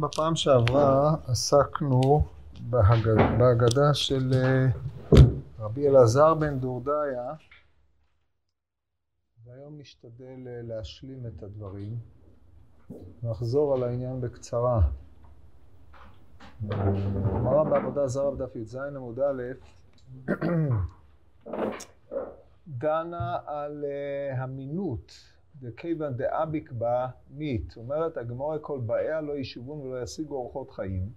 בפעם שעברה עסקנו בהגד... בהגדה של אה, רבי אלעזר בן דורדיה, והיום נשתדל אה, להשלים את הדברים. נחזור על העניין בקצרה. גמרא בעבודה זרה בדף י"ז עמוד א', דנה על uh, המינות, דכיוון דאביק בה מית. אומרת הגמורה כל באיה לא ישובון ולא ישיגו אורחות חיים.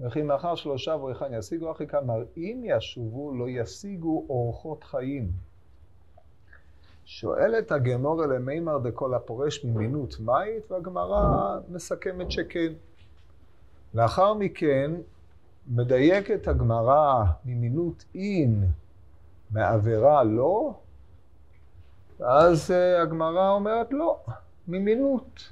וכי מאחר שלא שבו היכן ישיגו, אחי כמר אם ישובו לא ישיגו אורחות חיים. שואלת הגמורה למימר דכל הפורש ממינות מית, והגמרא מסכמת שכן. לאחר מכן מדייקת הגמרא ממינות אין מעבירה לא, ואז uh, הגמרא אומרת לא, ממינות.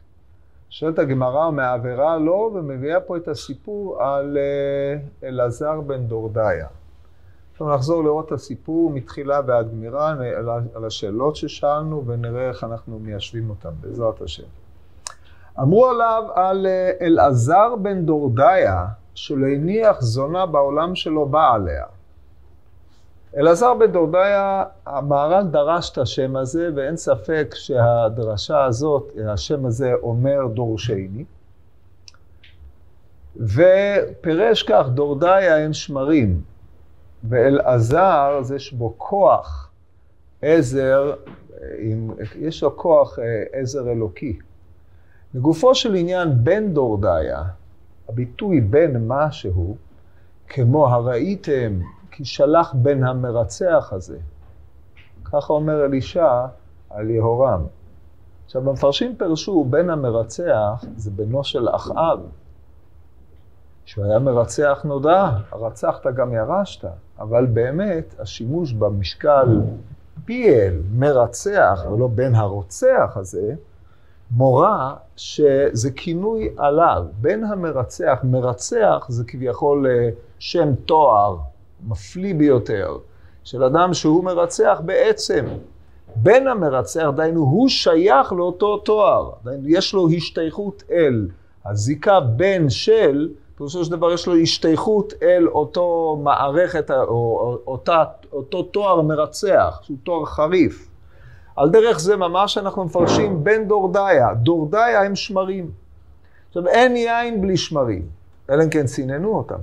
שואלת הגמרא מעבירה לא, ומביאה פה את הסיפור על uh, אלעזר בן דורדיה. עכשיו נחזור לראות את הסיפור מתחילה ועד גמירה, על, השאלות ששאלנו, ונראה איך אנחנו מיישבים אותן, בעזרת השם. אמרו עליו על uh, אלעזר בן דורדיה, שלא הניח זונה בעולם שלו בא עליה. אלעזר בן דורדיה, המהר"ל דרש את השם הזה, ואין ספק שהדרשה הזאת, השם הזה אומר דורשני. ופירש כך, דורדיה הם שמרים, ואלעזר זה יש בו כוח עזר, יש לו כוח אה, עזר אלוקי. לגופו של עניין, בן דורדיה, הביטוי בן משהו, כמו הראיתם כי שלח בן המרצח הזה. ככה אומר אלישע על יהורם. עכשיו, המפרשים פירשו, בן המרצח זה בנו של אחאב. שהוא היה מרצח נודע, הרצחת גם ירשת, אבל באמת השימוש במשקל פיאל, מרצח, ולא בן הרוצח הזה, מורה שזה כינוי עליו. בן המרצח, מרצח זה כביכול אה, שם תואר מפליא ביותר, של אדם שהוא מרצח בעצם. בן המרצח, דהיינו, הוא שייך לאותו תואר, דהיינו, יש לו השתייכות אל. הזיקה בן של, פירושו של דבר יש לו השתייכות אל אותו מערכת, או אותה, אותו תואר מרצח, שהוא תואר חריף. על דרך זה ממש אנחנו מפרשים בן דורדיה. דורדיה הם שמרים. עכשיו, אין יין בלי שמרים, אלא אם כן סיננו אותם.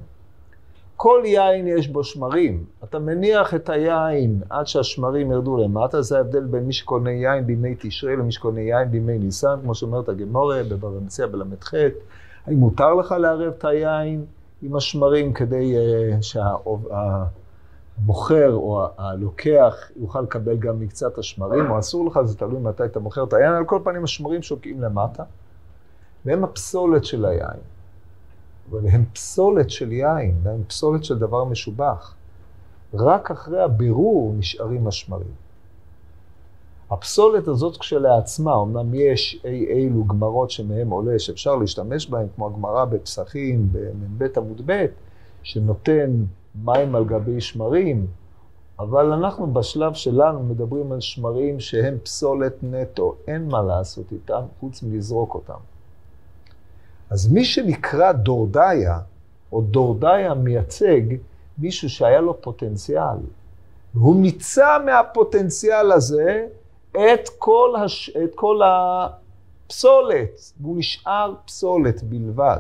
כל יין יש בו שמרים. אתה מניח את היין עד שהשמרים ירדו למטה, זה ההבדל בין מי שקונה יין בימי תשרי למי שקונה יין בימי ניסן, כמו שאומרת הגמורה בברנציה בל"ח. האם מותר לך לערב את היין עם השמרים כדי uh, שהמוכר או הלוקח יוכל לקבל גם מקצת השמרים, או אסור לך, זה תלוי מתי אתה מוכר את היין, על כל פנים השמרים שוקעים למטה, והם הפסולת של היין. אבל הם פסולת של יין, הם פסולת של דבר משובח. רק אחרי הבירור נשארים השמרים. הפסולת הזאת כשלעצמה, אמנם יש אי אילו גמרות שמהם עולה שאפשר להשתמש בהן, כמו הגמרא בפסחים, במ"ב עמוד ב', שנותן מים על גבי שמרים, אבל אנחנו בשלב שלנו מדברים על שמרים שהם פסולת נטו, אין מה לעשות איתם חוץ מלזרוק אותם. אז מי שנקרא דורדיה, או דורדיה מייצג מישהו שהיה לו פוטנציאל. הוא מיצה מהפוטנציאל הזה את כל, הש... את כל הפסולת, והוא נשאר פסולת בלבד.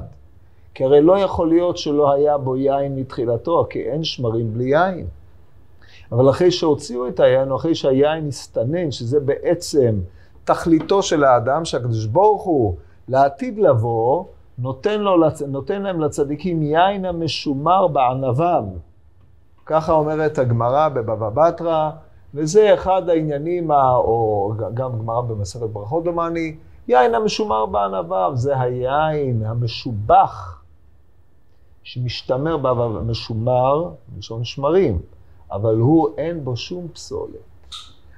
כי הרי לא יכול להיות שלא היה בו יין מתחילתו, כי אין שמרים בלי יין. אבל אחרי שהוציאו את היין, או אחרי שהיין הסתנן, שזה בעצם תכליתו של האדם, שהקדוש ברוך הוא לעתיד לבוא, נותן, לו, נותן להם לצדיקים יין המשומר בענביו. ככה אומרת הגמרא בבבא בתרא, וזה אחד העניינים, או גם גמרא במסכת ברכות דומני, יין המשומר בענביו, זה היין המשובח שמשתמר בענביו, משומר, מלשון שמרים, אבל הוא אין בו שום פסולת.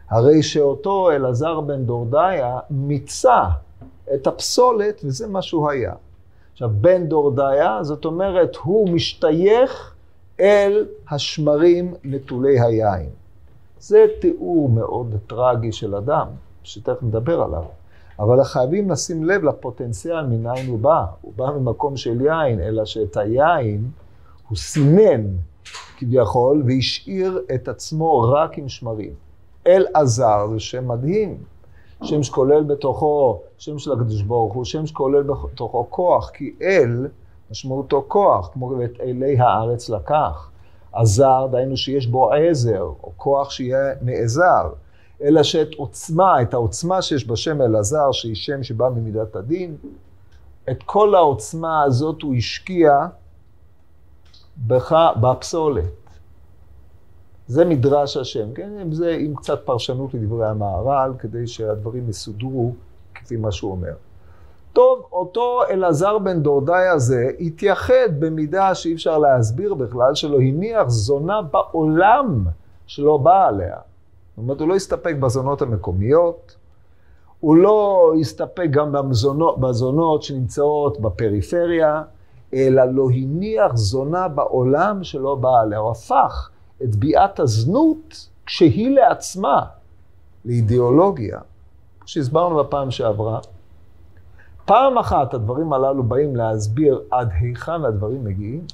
הרי שאותו אלעזר בן דורדיה מיצה את הפסולת, וזה מה שהוא היה. עכשיו, בן דורדיה, זאת אומרת, הוא משתייך אל השמרים נטולי היין. זה תיאור מאוד טרגי של אדם, שתכף נדבר עליו. אבל חייבים לשים לב לפוטנציאל מניין הוא בא. הוא בא ממקום של יין, אלא שאת היין הוא סינן כביכול, והשאיר את עצמו רק עם שמרים. אל עזר זה שם מדהים. שם שכולל בתוכו, שם של הקדוש ברוך הוא, שם שכולל בתוכו כוח, כי אל משמעותו כוח, כמו את אלי הארץ לקח. עזר, דהיינו שיש בו עזר, או כוח שיהיה נעזר, אלא שאת עוצמה, את העוצמה שיש בשם אלעזר, שהיא שם שבא ממידת הדין, את כל העוצמה הזאת הוא השקיע בך, בפסולת. זה מדרש השם, כן? זה, עם קצת פרשנות לדברי המהר"ל, כדי שהדברים יסודרו כפי מה שהוא אומר. טוב, אותו אלעזר בן דורדאי הזה התייחד במידה שאי אפשר להסביר בכלל, שלא הניח זונה בעולם שלא באה עליה. זאת אומרת, הוא לא הסתפק בזונות המקומיות, הוא לא הסתפק גם במזונות, בזונות שנמצאות בפריפריה, אלא לא הניח זונה בעולם שלא באה עליה. הוא הפך את ביאת הזנות כשהיא לעצמה לאידיאולוגיה. שהסברנו בפעם שעברה, פעם אחת הדברים הללו באים להסביר עד היכן הדברים מגיעים.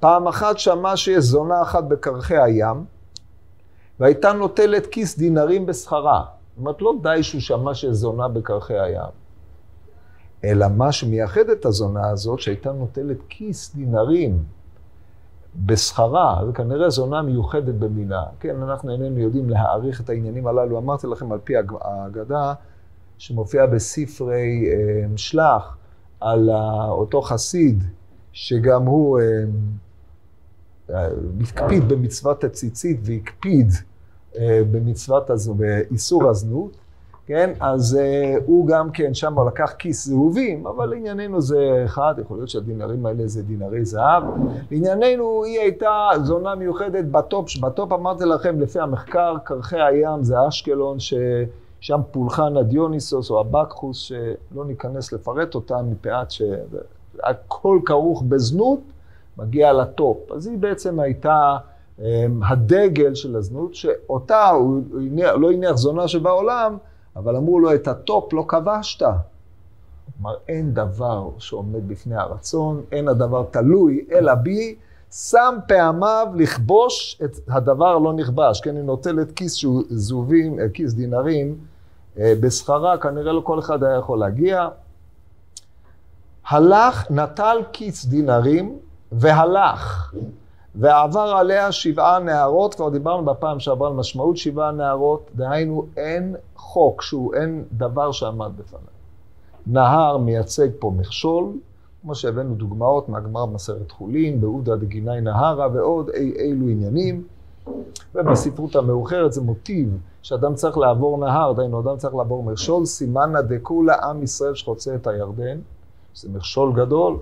פעם אחת שמע שיש זונה אחת בקרחי הים, והייתה נוטלת כיס דינרים בשכרה. זאת אומרת, לא די שהוא שמע שיש זונה בקרחי הים, אלא מה שמייחד את הזונה הזאת, שהייתה נוטלת כיס דינרים בשכרה, זה כנראה זונה מיוחדת במינה. כן, אנחנו איננו יודעים להעריך את העניינים הללו. אמרתי לכם על פי האגדה, שמופיע בספרי אה, שלח על אותו חסיד, שגם הוא אה, אה, הקפיד במצוות הציצית והקפיד במצוות, באיסור הזנות, כן? אז הוא גם כן, שם לקח כיס זהובים, אבל לענייננו זה אחד, יכול להיות שהדינרים האלה זה דינרי זהב. לענייננו היא הייתה זונה מיוחדת בטופ, בטופ אמרתי לכם, לפי המחקר, כרכי הים זה אשקלון, ש... שם פולחן הדיוניסוס או הבקחוס, שלא ניכנס לפרט אותה מפאת שהכל כרוך בזנות, מגיע לטופ. אז היא בעצם הייתה אמ, הדגל של הזנות, שאותה הוא לא הניח זונה שבעולם, אבל אמרו לו, את הטופ לא כבשת. כלומר, אין דבר שעומד בפני הרצון, אין הדבר תלוי, אלא בי, שם פעמיו לכבוש את הדבר לא נכבש. כן, היא נוטלת כיס שהוא זהובים, כיס דינרים, אה, בשכרה, כנראה לא כל אחד היה יכול להגיע. הלך, נטל כיס דינרים והלך, ועבר עליה שבעה נערות, כבר דיברנו בפעם שעברה על משמעות שבעה נערות, דהיינו אין חוק שהוא, אין דבר שעמד בפניו. נהר מייצג פה מכשול, כמו שהבאנו דוגמאות מהגמר במסכת חולין, בעודה דגיני נהרה ועוד אי אילו עניינים. ובספרות המאוחרת זה מוטיב שאדם צריך לעבור נהר, דהיינו אדם צריך לעבור מכשול, סימנא דכולה עם ישראל שחוצה את הירדן, זה מכשול גדול,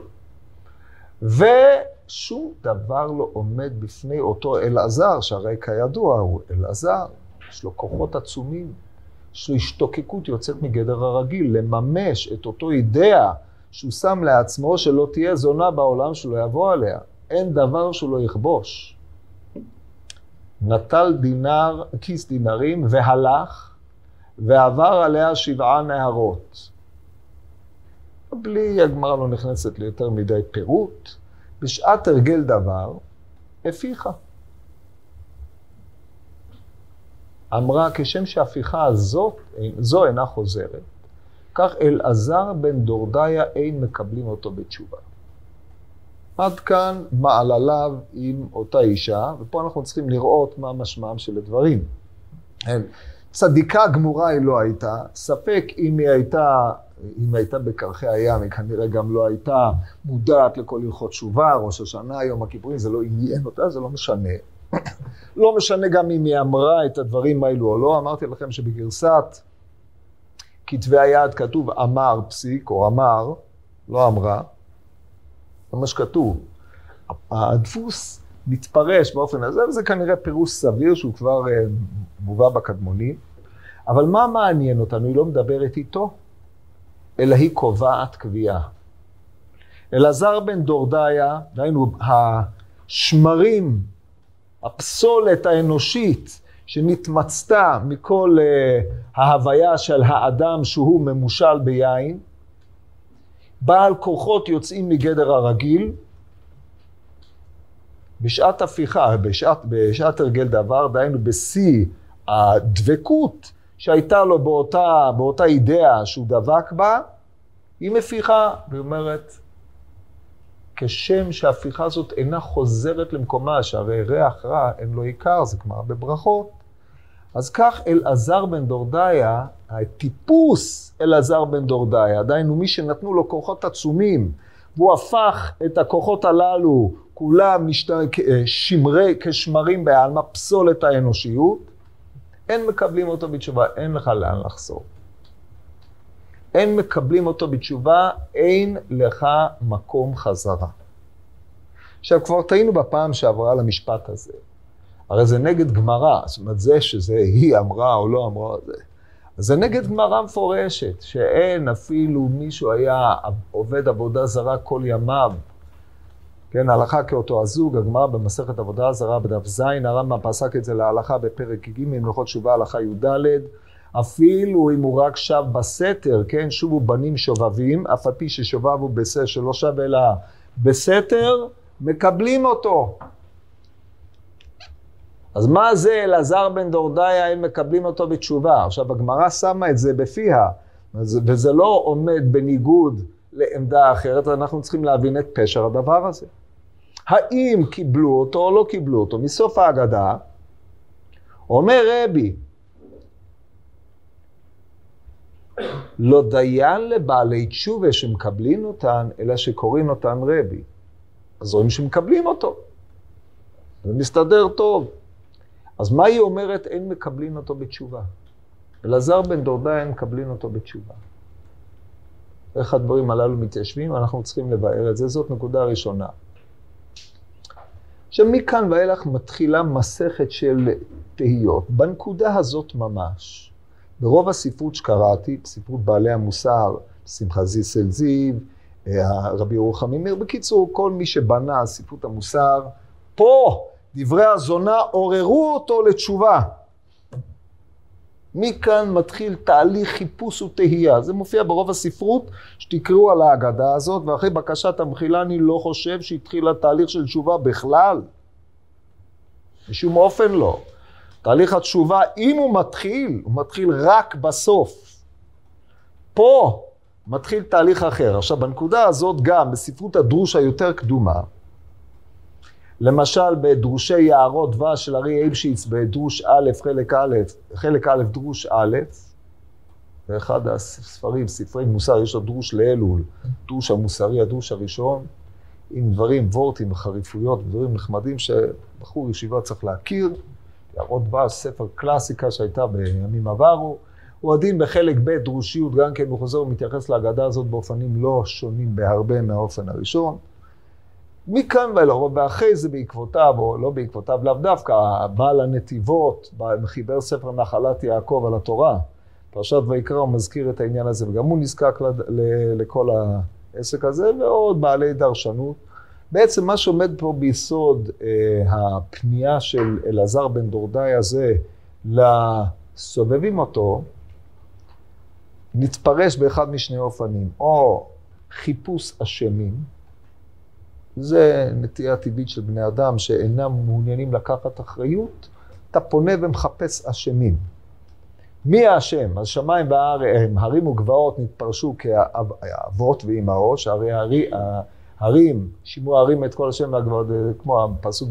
ושום דבר לא עומד בפני אותו אלעזר, שהרי כידוע הוא אלעזר, יש לו כוחות עצומים, יש לו השתוקקות יוצאת מגדר הרגיל, לממש את אותו אידאה שהוא שם לעצמו, שלא תהיה זונה בעולם שלא יבוא עליה. אין דבר שהוא לא יכבוש. נטל דינר, כיס דינרים והלך, ועבר עליה שבעה נהרות. בלי, הגמרא לא נכנסת ליותר מדי פירוט, בשעת הרגל דבר, הפיכה. אמרה, כשם שההפיכה הזאת, זו אינה חוזרת, כך אלעזר בן דורדיה אין מקבלים אותו בתשובה. עד כאן מעלליו עם אותה אישה, ופה אנחנו צריכים לראות מה משמעם של הדברים. צדיקה גמורה היא לא הייתה, ספק אם היא הייתה, אם הייתה בקרחי הים, היא כנראה גם לא הייתה מודעת לכל הלכות תשובה, ראש השנה, יום הכיפורים, זה לא עניין אותה, זה לא משנה. לא משנה גם אם היא אמרה את הדברים האלו או לא, אמרתי לכם שבגרסת כתבי היד כתוב אמר פסיק, או אמר, לא אמרה. זה מה שכתוב. הדפוס מתפרש באופן הזה, וזה כנראה פירוש סביר שהוא כבר uh, מובא בקדמונים. אבל מה מעניין אותנו? היא לא מדברת איתו, אלא היא קובעת קביעה. אלעזר בן דורדיה, דהיינו השמרים, הפסולת האנושית שנתמצתה מכל uh, ההוויה של האדם שהוא ממושל ביין, בעל כוחות יוצאים מגדר הרגיל, בשעת הפיכה, בשעת, בשעת הרגל דבר, דהיינו בשיא הדבקות שהייתה לו באותה, באותה אידאה שהוא דבק בה, היא מפיחה, והיא אומרת, כשם שההפיכה הזאת אינה חוזרת למקומה, שהרי ריח רע אין לו עיקר, זה כבר בברכות. אז כך אלעזר בן דורדיה, הטיפוס אלעזר בן דורדיה, עדיין הוא מי שנתנו לו כוחות עצומים, והוא הפך את הכוחות הללו, כולם משת... שמרי, כשמרים בעלמא, פסולת האנושיות, אין מקבלים אותו בתשובה, אין לך לאן לחזור. אין מקבלים אותו בתשובה, אין לך מקום חזרה. עכשיו, כבר טעינו בפעם שעברה למשפט הזה. הרי זה נגד גמרא, זאת אומרת, זה שזה היא אמרה או לא אמרה, זה, זה נגד גמרא מפורשת, שאין אפילו מישהו היה עובד עבודה זרה כל ימיו. כן, הלכה כאותו הזוג, הגמרא במסכת עבודה זרה בדף ז', הרמב"ם פסק את זה להלכה בפרק ג', מלכות תשובה, הלכה י"ד. אפילו אם הוא רק שב בסתר, כן, שובו בנים שובבים, אף על פי ששובבו בסתר, שלא שב אלא בסתר, מקבלים אותו. אז מה זה אלעזר בן דורדיה, הם מקבלים אותו בתשובה? עכשיו, הגמרא שמה את זה בפיה, וזה לא עומד בניגוד לעמדה אחרת, אנחנו צריכים להבין את פשר הדבר הזה. האם קיבלו אותו או לא קיבלו אותו? מסוף ההגדה, אומר רבי, לא דיין לבעלי תשובה שמקבלים אותן, אלא שקוראים אותן רבי. אז רואים שמקבלים אותו. זה מסתדר טוב. אז מה היא אומרת? אין מקבלים אותו בתשובה. אלעזר בן דורדאי אין מקבלים אותו בתשובה. איך הדברים הללו מתיישבים? אנחנו צריכים לבאר את זה. זאת נקודה ראשונה. עכשיו, מכאן ואילך מתחילה מסכת של תהיות. בנקודה הזאת ממש, ברוב הספרות שקראתי, ספרות בעלי המוסר, שמחה זיסל זיו, אה, רבי ירוחם ממיר, בקיצור, כל מי שבנה ספרות המוסר, פה דברי הזונה עוררו אותו לתשובה. מכאן מתחיל תהליך חיפוש ותהייה. זה מופיע ברוב הספרות, שתקראו על ההגדה הזאת, ואחרי בקשת המחילה אני לא חושב שהתחילה תהליך של תשובה בכלל. בשום אופן לא. תהליך התשובה, אם הוא מתחיל, הוא מתחיל רק בסוף. פה מתחיל תהליך אחר. עכשיו, בנקודה הזאת גם, בספרות הדרוש היותר קדומה, למשל בדרושי יערות דבש של ארי אייבשיץ בדרוש א', חלק א', חלק א', דרוש א', ואחד הספרים, ספרי מוסר, יש לו דרוש לאלול, דרוש המוסרי, הדרוש הראשון, עם דברים, וורטים וחריפויות, דברים נחמדים שבחור ישיבה צריך להכיר. יערות דבש, ספר קלאסיקה שהייתה בימים עברו. הוא הדין בחלק ב' דרושיות, גם כן הוא חוזר ומתייחס להגדה הזאת באופנים לא שונים בהרבה מהאופן הראשון. מכאן ואילך, ואחרי זה בעקבותיו, או לא בעקבותיו, לאו דווקא, בעל הנתיבות, חיבר ספר נחלת יעקב על התורה. פרשת ויקרא הוא מזכיר את העניין הזה, וגם הוא נזקק לכל העסק הזה, ועוד בעלי דרשנות. בעצם מה שעומד פה ביסוד אה, הפנייה של אלעזר בן דורדאי הזה לסובבים אותו, נתפרש באחד משני אופנים, או חיפוש אשמים, זה נטייה טבעית של בני אדם שאינם מעוניינים לקחת אחריות, אתה פונה ומחפש אשמים. מי האשם? אז שמיים והרים וגבעות נתפרשו כאבות ואימהות, שהרי הרי, ההרים, שימוע ההרים את כל השם והגבעות, כמו הפסוק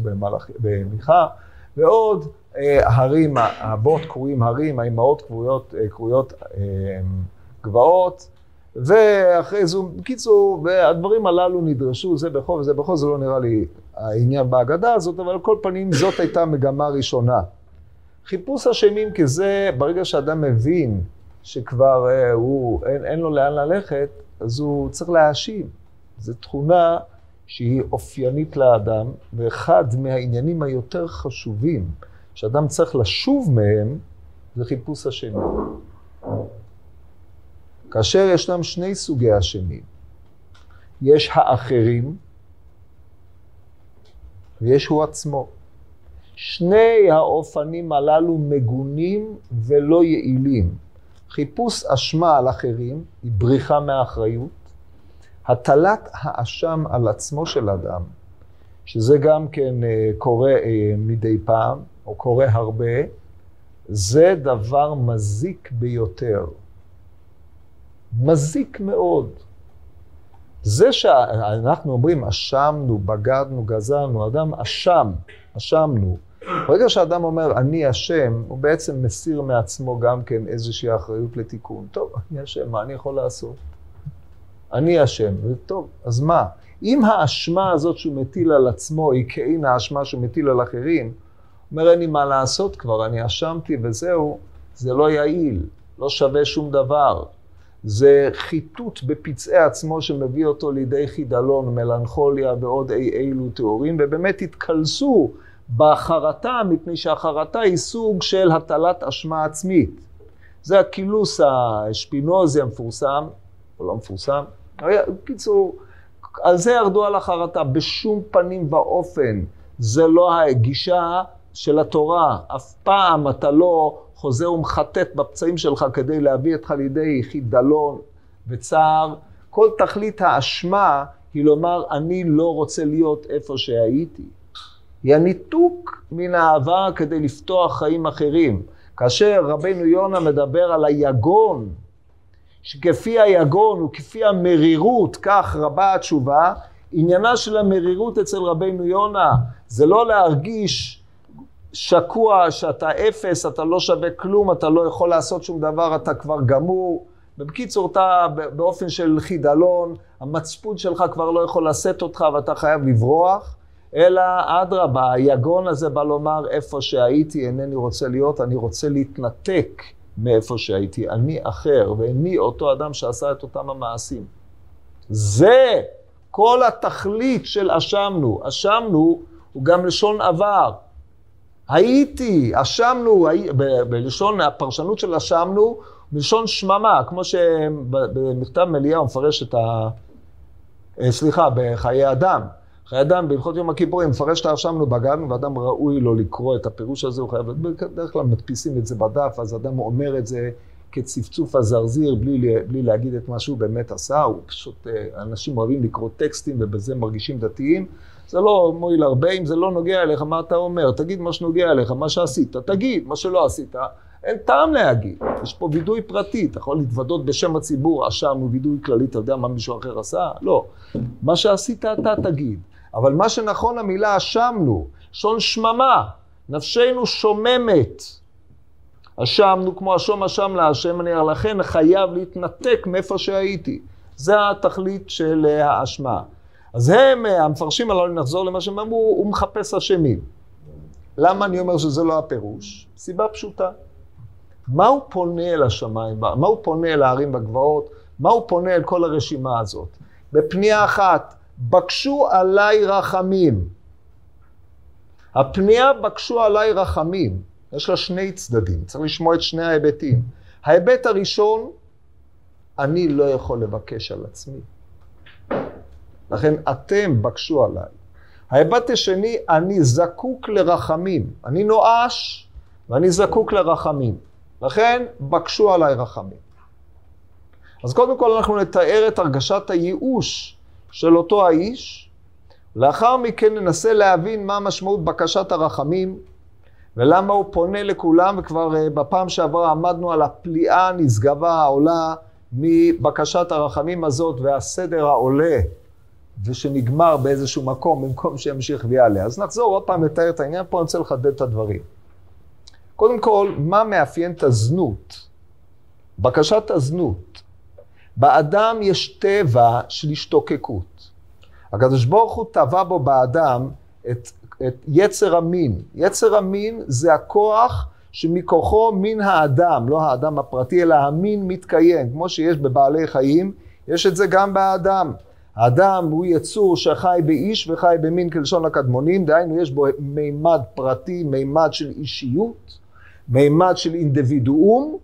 במיכה, ועוד אה, הרים, האבות קרויים הרים, האימהות קרויות, אה, קרויות אה, גבעות, ואחרי זה, בקיצור, והדברים הללו נדרשו, זה בחוב וזה בחוב, זה לא נראה לי העניין בהגדה הזאת, אבל על כל פנים זאת הייתה מגמה ראשונה. חיפוש אשמים כי זה, ברגע שאדם מבין שכבר אה, הוא, אין, אין לו לאן ללכת, אז הוא צריך להאשים. זו תכונה שהיא אופיינית לאדם, ואחד מהעניינים היותר חשובים שאדם צריך לשוב מהם, זה חיפוש אשמים. כאשר ישנם שני סוגי אשמים. יש האחרים ויש הוא עצמו. שני האופנים הללו מגונים ולא יעילים. חיפוש אשמה על אחרים היא בריחה מהאחריות. הטלת האשם על עצמו של אדם, שזה גם כן אה, קורה אה, מדי פעם, או קורה הרבה, זה דבר מזיק ביותר. מזיק מאוד. זה שאנחנו אומרים, אשמנו, בגדנו, גזלנו, אדם אשם, אשמנו. ברגע שאדם אומר, אני אשם, הוא בעצם מסיר מעצמו גם כן איזושהי אחריות לתיקון. טוב, אני אשם, מה אני יכול לעשות? אני אשם, וטוב, אז מה? אם האשמה הזאת שהוא מטיל על עצמו היא כאין האשמה שהוא מטיל על אחרים, אומר, אין לי מה לעשות כבר, אני אשמתי וזהו, זה לא יעיל, לא שווה שום דבר. זה חיטוט בפצעי עצמו שמביא אותו לידי חידלון, מלנכוליה ועוד אי אילו תיאורים, ובאמת התקלסו בחרטה, מפני שהחרטה היא סוג של הטלת אשמה עצמית. זה הקילוס השפינוזי המפורסם, או לא מפורסם. בקיצור, על זה ירדו על החרטה, בשום פנים ואופן. זה לא הגישה של התורה. אף פעם אתה לא חוזר ומחטט בפצעים שלך כדי להביא אותך לידי חידלון וצער. כל תכלית האשמה היא לומר, אני לא רוצה להיות איפה שהייתי. היא הניתוק מן העבר כדי לפתוח חיים אחרים. כאשר רבנו יונה מדבר על היגון, שכפי היגון וכפי המרירות, כך רבה התשובה, עניינה של המרירות אצל רבנו יונה זה לא להרגיש שקוע, שאתה אפס, אתה לא שווה כלום, אתה לא יכול לעשות שום דבר, אתה כבר גמור. בקיצור, אתה באופן של חידלון, המצפון שלך כבר לא יכול לשאת אותך ואתה חייב לברוח, אלא אדרבה, היגון הזה בא לומר, איפה שהייתי אינני רוצה להיות, אני רוצה להתנתק מאיפה שהייתי. אני אחר, ואיני אותו אדם שעשה את אותם המעשים. זה כל התכלית של אשמנו. אשמנו הוא גם לשון עבר. הייתי, אשמנו, בלשון הפרשנות של אשמנו, בלשון שממה, כמו שבמכתב מליאה מפרש את ה... אה, סליחה, בחיי אדם. חיי אדם בהלכות יום הכיפורים מפרש את האשמנו בגדנו, ואדם ראוי לו לקרוא את הפירוש הזה, הוא חייב, בדרך כלל מדפיסים את זה בדף, אז אדם אומר את זה כצפצוף הזרזיר, בלי, בלי להגיד את מה שהוא באמת עשה, הוא פשוט, אה, אנשים אוהבים לקרוא טקסטים ובזה מרגישים דתיים. זה לא מועיל הרבה, אם זה לא נוגע אליך, מה אתה אומר? תגיד מה שנוגע אליך, מה שעשית, תגיד, מה שלא עשית, אין טעם להגיד. יש פה וידוי פרטי, אתה יכול להתוודות בשם הציבור, אשם הוא וידוי כללי, אתה יודע מה מישהו אחר עשה? לא. מה שעשית אתה תגיד. אבל מה שנכון המילה אשמנו, שון שממה, נפשנו שוממת. אשמנו כמו אשום אשם להשם, אני לכן חייב להתנתק מאיפה שהייתי. זה התכלית של האשמה. אז הם, המפרשים הללו, נחזור למה שהם אמרו, הוא מחפש אשמים. למה אני אומר שזה לא הפירוש? סיבה פשוטה. מה הוא פונה אל השמיים? מה הוא פונה אל הערים והגבעות? מה הוא פונה אל כל הרשימה הזאת? בפנייה אחת, בקשו עליי רחמים. הפנייה בקשו עליי רחמים, יש לה שני צדדים, צריך לשמוע את שני ההיבטים. ההיבט הראשון, אני לא יכול לבקש על עצמי. לכן אתם בקשו עליי. ההיבט השני, אני זקוק לרחמים. אני נואש ואני זקוק לרחמים. לכן בקשו עליי רחמים. אז קודם כל אנחנו נתאר את הרגשת הייאוש של אותו האיש, לאחר מכן ננסה להבין מה משמעות בקשת הרחמים ולמה הוא פונה לכולם, וכבר אה, בפעם שעברה עמדנו על הפליאה הנשגבה העולה מבקשת הרחמים הזאת והסדר העולה ושנגמר באיזשהו מקום במקום שימשיך ויעלה. אז נחזור עוד פעם לתאר את העניין, פה אני רוצה לחדד את הדברים. קודם כל, מה מאפיין את הזנות? בקשת הזנות. באדם יש טבע של השתוקקות. הקדוש ברוך הוא טבע בו באדם את, את יצר המין. יצר המין זה הכוח שמכוחו מין האדם, לא האדם הפרטי, אלא המין מתקיים. כמו שיש בבעלי חיים, יש את זה גם באדם. האדם הוא יצור שחי באיש וחי במין כלשון הקדמונים, דהיינו יש בו מימד פרטי, מימד של אישיות, מימד של אינדיבידואום,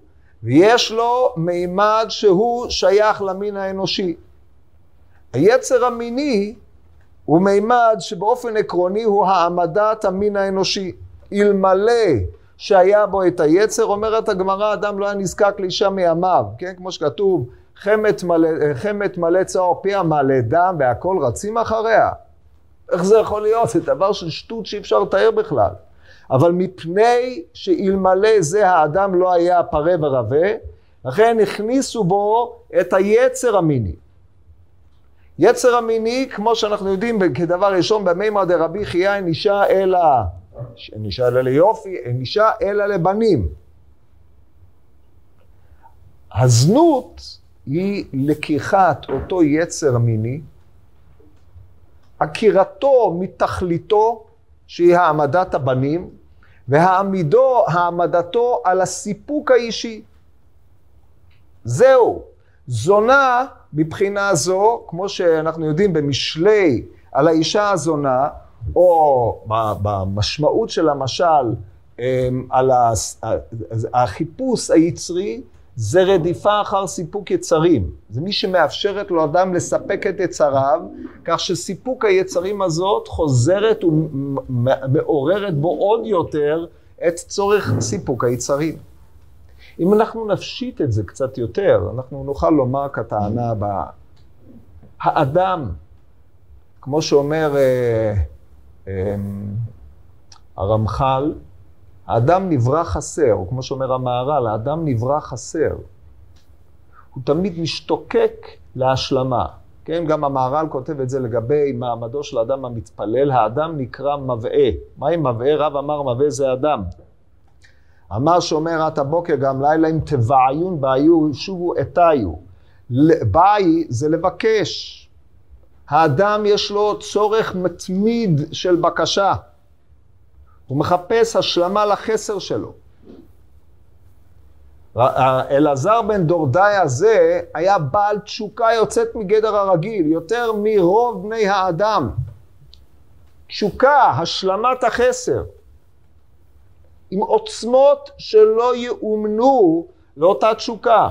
ויש לו מימד שהוא שייך למין האנושי. היצר המיני הוא מימד שבאופן עקרוני הוא העמדת המין האנושי. אלמלא שהיה בו את היצר, אומרת הגמרא, אדם לא היה נזקק לאישה מימיו, כן? כמו שכתוב, חמת מלא, חמת מלא צהר פיה מלא דם והכל רצים אחריה. איך זה יכול להיות? זה דבר של שטות שאי אפשר לתאר בכלל. אבל מפני שאלמלא זה האדם לא היה פרה ורבה, לכן הכניסו בו את היצר המיני. יצר המיני, כמו שאנחנו יודעים כדבר ראשון במימר דרבי חייא, אין אישה אלא, אין אישה אלא ליופי, אין אישה אלא לבנים. הזנות היא לקיחת אותו יצר מיני, עקירתו מתכליתו, שהיא העמדת הבנים, והעמידו, העמדתו על הסיפוק האישי. זהו. זונה מבחינה זו, כמו שאנחנו יודעים במשלי על האישה הזונה, או במשמעות של המשל אמ, על החיפוש היצרי, זה רדיפה אחר סיפוק יצרים. זה מי שמאפשרת לו אדם לספק את יצריו, כך שסיפוק היצרים הזאת חוזרת ומעוררת בו עוד יותר את צורך סיפוק היצרים. אם אנחנו נפשיט את זה קצת יותר, אנחנו נוכל לומר כטענה הבאה. האדם, כמו שאומר אה, אה, הרמח"ל, האדם נברא חסר, או כמו שאומר המהר"ל, האדם נברא חסר. הוא תמיד משתוקק להשלמה. כן, גם המהר"ל כותב את זה לגבי מעמדו של האדם המתפלל, האדם נקרא מבעה. מהי מבעה? רב אמר מבעה זה אדם. אמר שומר את הבוקר גם לילה אם תבעיון בעיו שובו אתיו. בעי זה לבקש. האדם יש לו צורך מתמיד של בקשה. הוא מחפש השלמה לחסר שלו. אלעזר בן דורדאי הזה היה בעל תשוקה יוצאת מגדר הרגיל, יותר מרוב בני האדם. תשוקה, השלמת החסר. עם עוצמות שלא יאומנו לאותה תשוקה.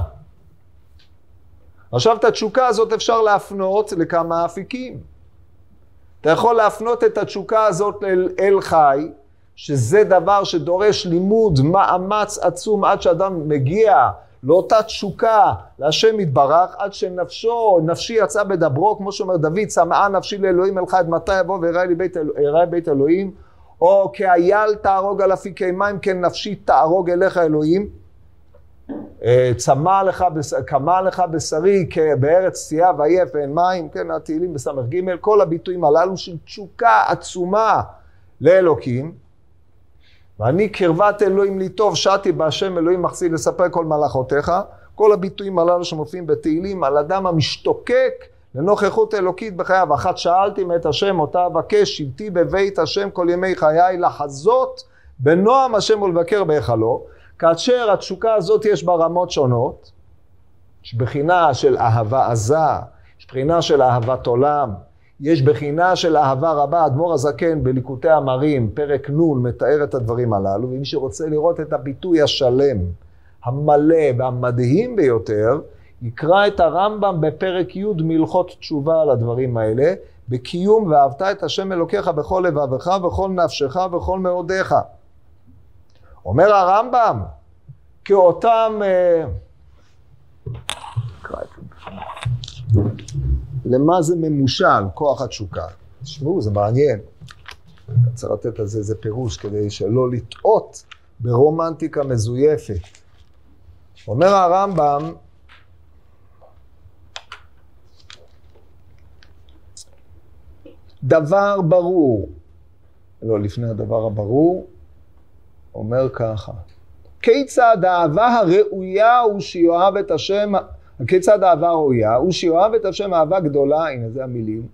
עכשיו את התשוקה הזאת אפשר להפנות לכמה אפיקים. אתה יכול להפנות את התשוקה הזאת אל, אל חי, שזה דבר שדורש לימוד, מאמץ עצום עד שאדם מגיע לאותה תשוקה להשם יתברך, עד שנפשו, נפשי יצא בדברו, כמו שאומר דוד, צמאה נפשי לאלוהים אל חי, עד מתי יבוא ויראה לי בית, בית אלוהים, או כאייל תהרוג על אפיקי מים, כן נפשי תהרוג אליך אלוהים. אה, צמא לך, קמא לך בשרי בארץ צייה ועייף ואין מים, כן, התהילים בס"ג, כל הביטויים הללו של תשוקה עצומה לאלוקים. ואני קרבת אלוהים לי טוב, שתי בהשם אלוהים מחסי לספר כל מלאכותיך. כל הביטויים הללו שמופיעים בתהילים על אדם המשתוקק לנוכחות אלוקית בחייו. אחת שאלתי מאת השם, אותה אבקש, שבתי בבית השם כל ימי חיי, לחזות בנועם השם ולבקר בהיכלו. כאשר התשוקה הזאת יש בה רמות שונות, יש בחינה של אהבה עזה, יש בחינה של אהבת עולם, יש בחינה של אהבה רבה. אדמו"ר הזקן בליקוטי המרים, פרק נ', מתאר את הדברים הללו, ומי שרוצה לראות את הביטוי השלם, המלא והמדהים ביותר, יקרא את הרמב"ם בפרק י' מהלכות תשובה על הדברים האלה, בקיום ואהבת את השם אלוקיך בכל לבבך, בכל נפשך, בכל מאודיך. אומר הרמב"ם, כאותם... אה, למה זה ממושל, כוח התשוקה? תשמעו, זה מעניין. צריך לתת על זה איזה פירוש כדי שלא לטעות ברומנטיקה מזויפת. אומר הרמב"ם, דבר ברור, לא, לפני הדבר הברור, אומר ככה, כיצד האהבה הראויה הוא שיאהב את השם, כיצד האהבה הראויה הוא שיאהב את השם אהבה גדולה, הנה זה המילים,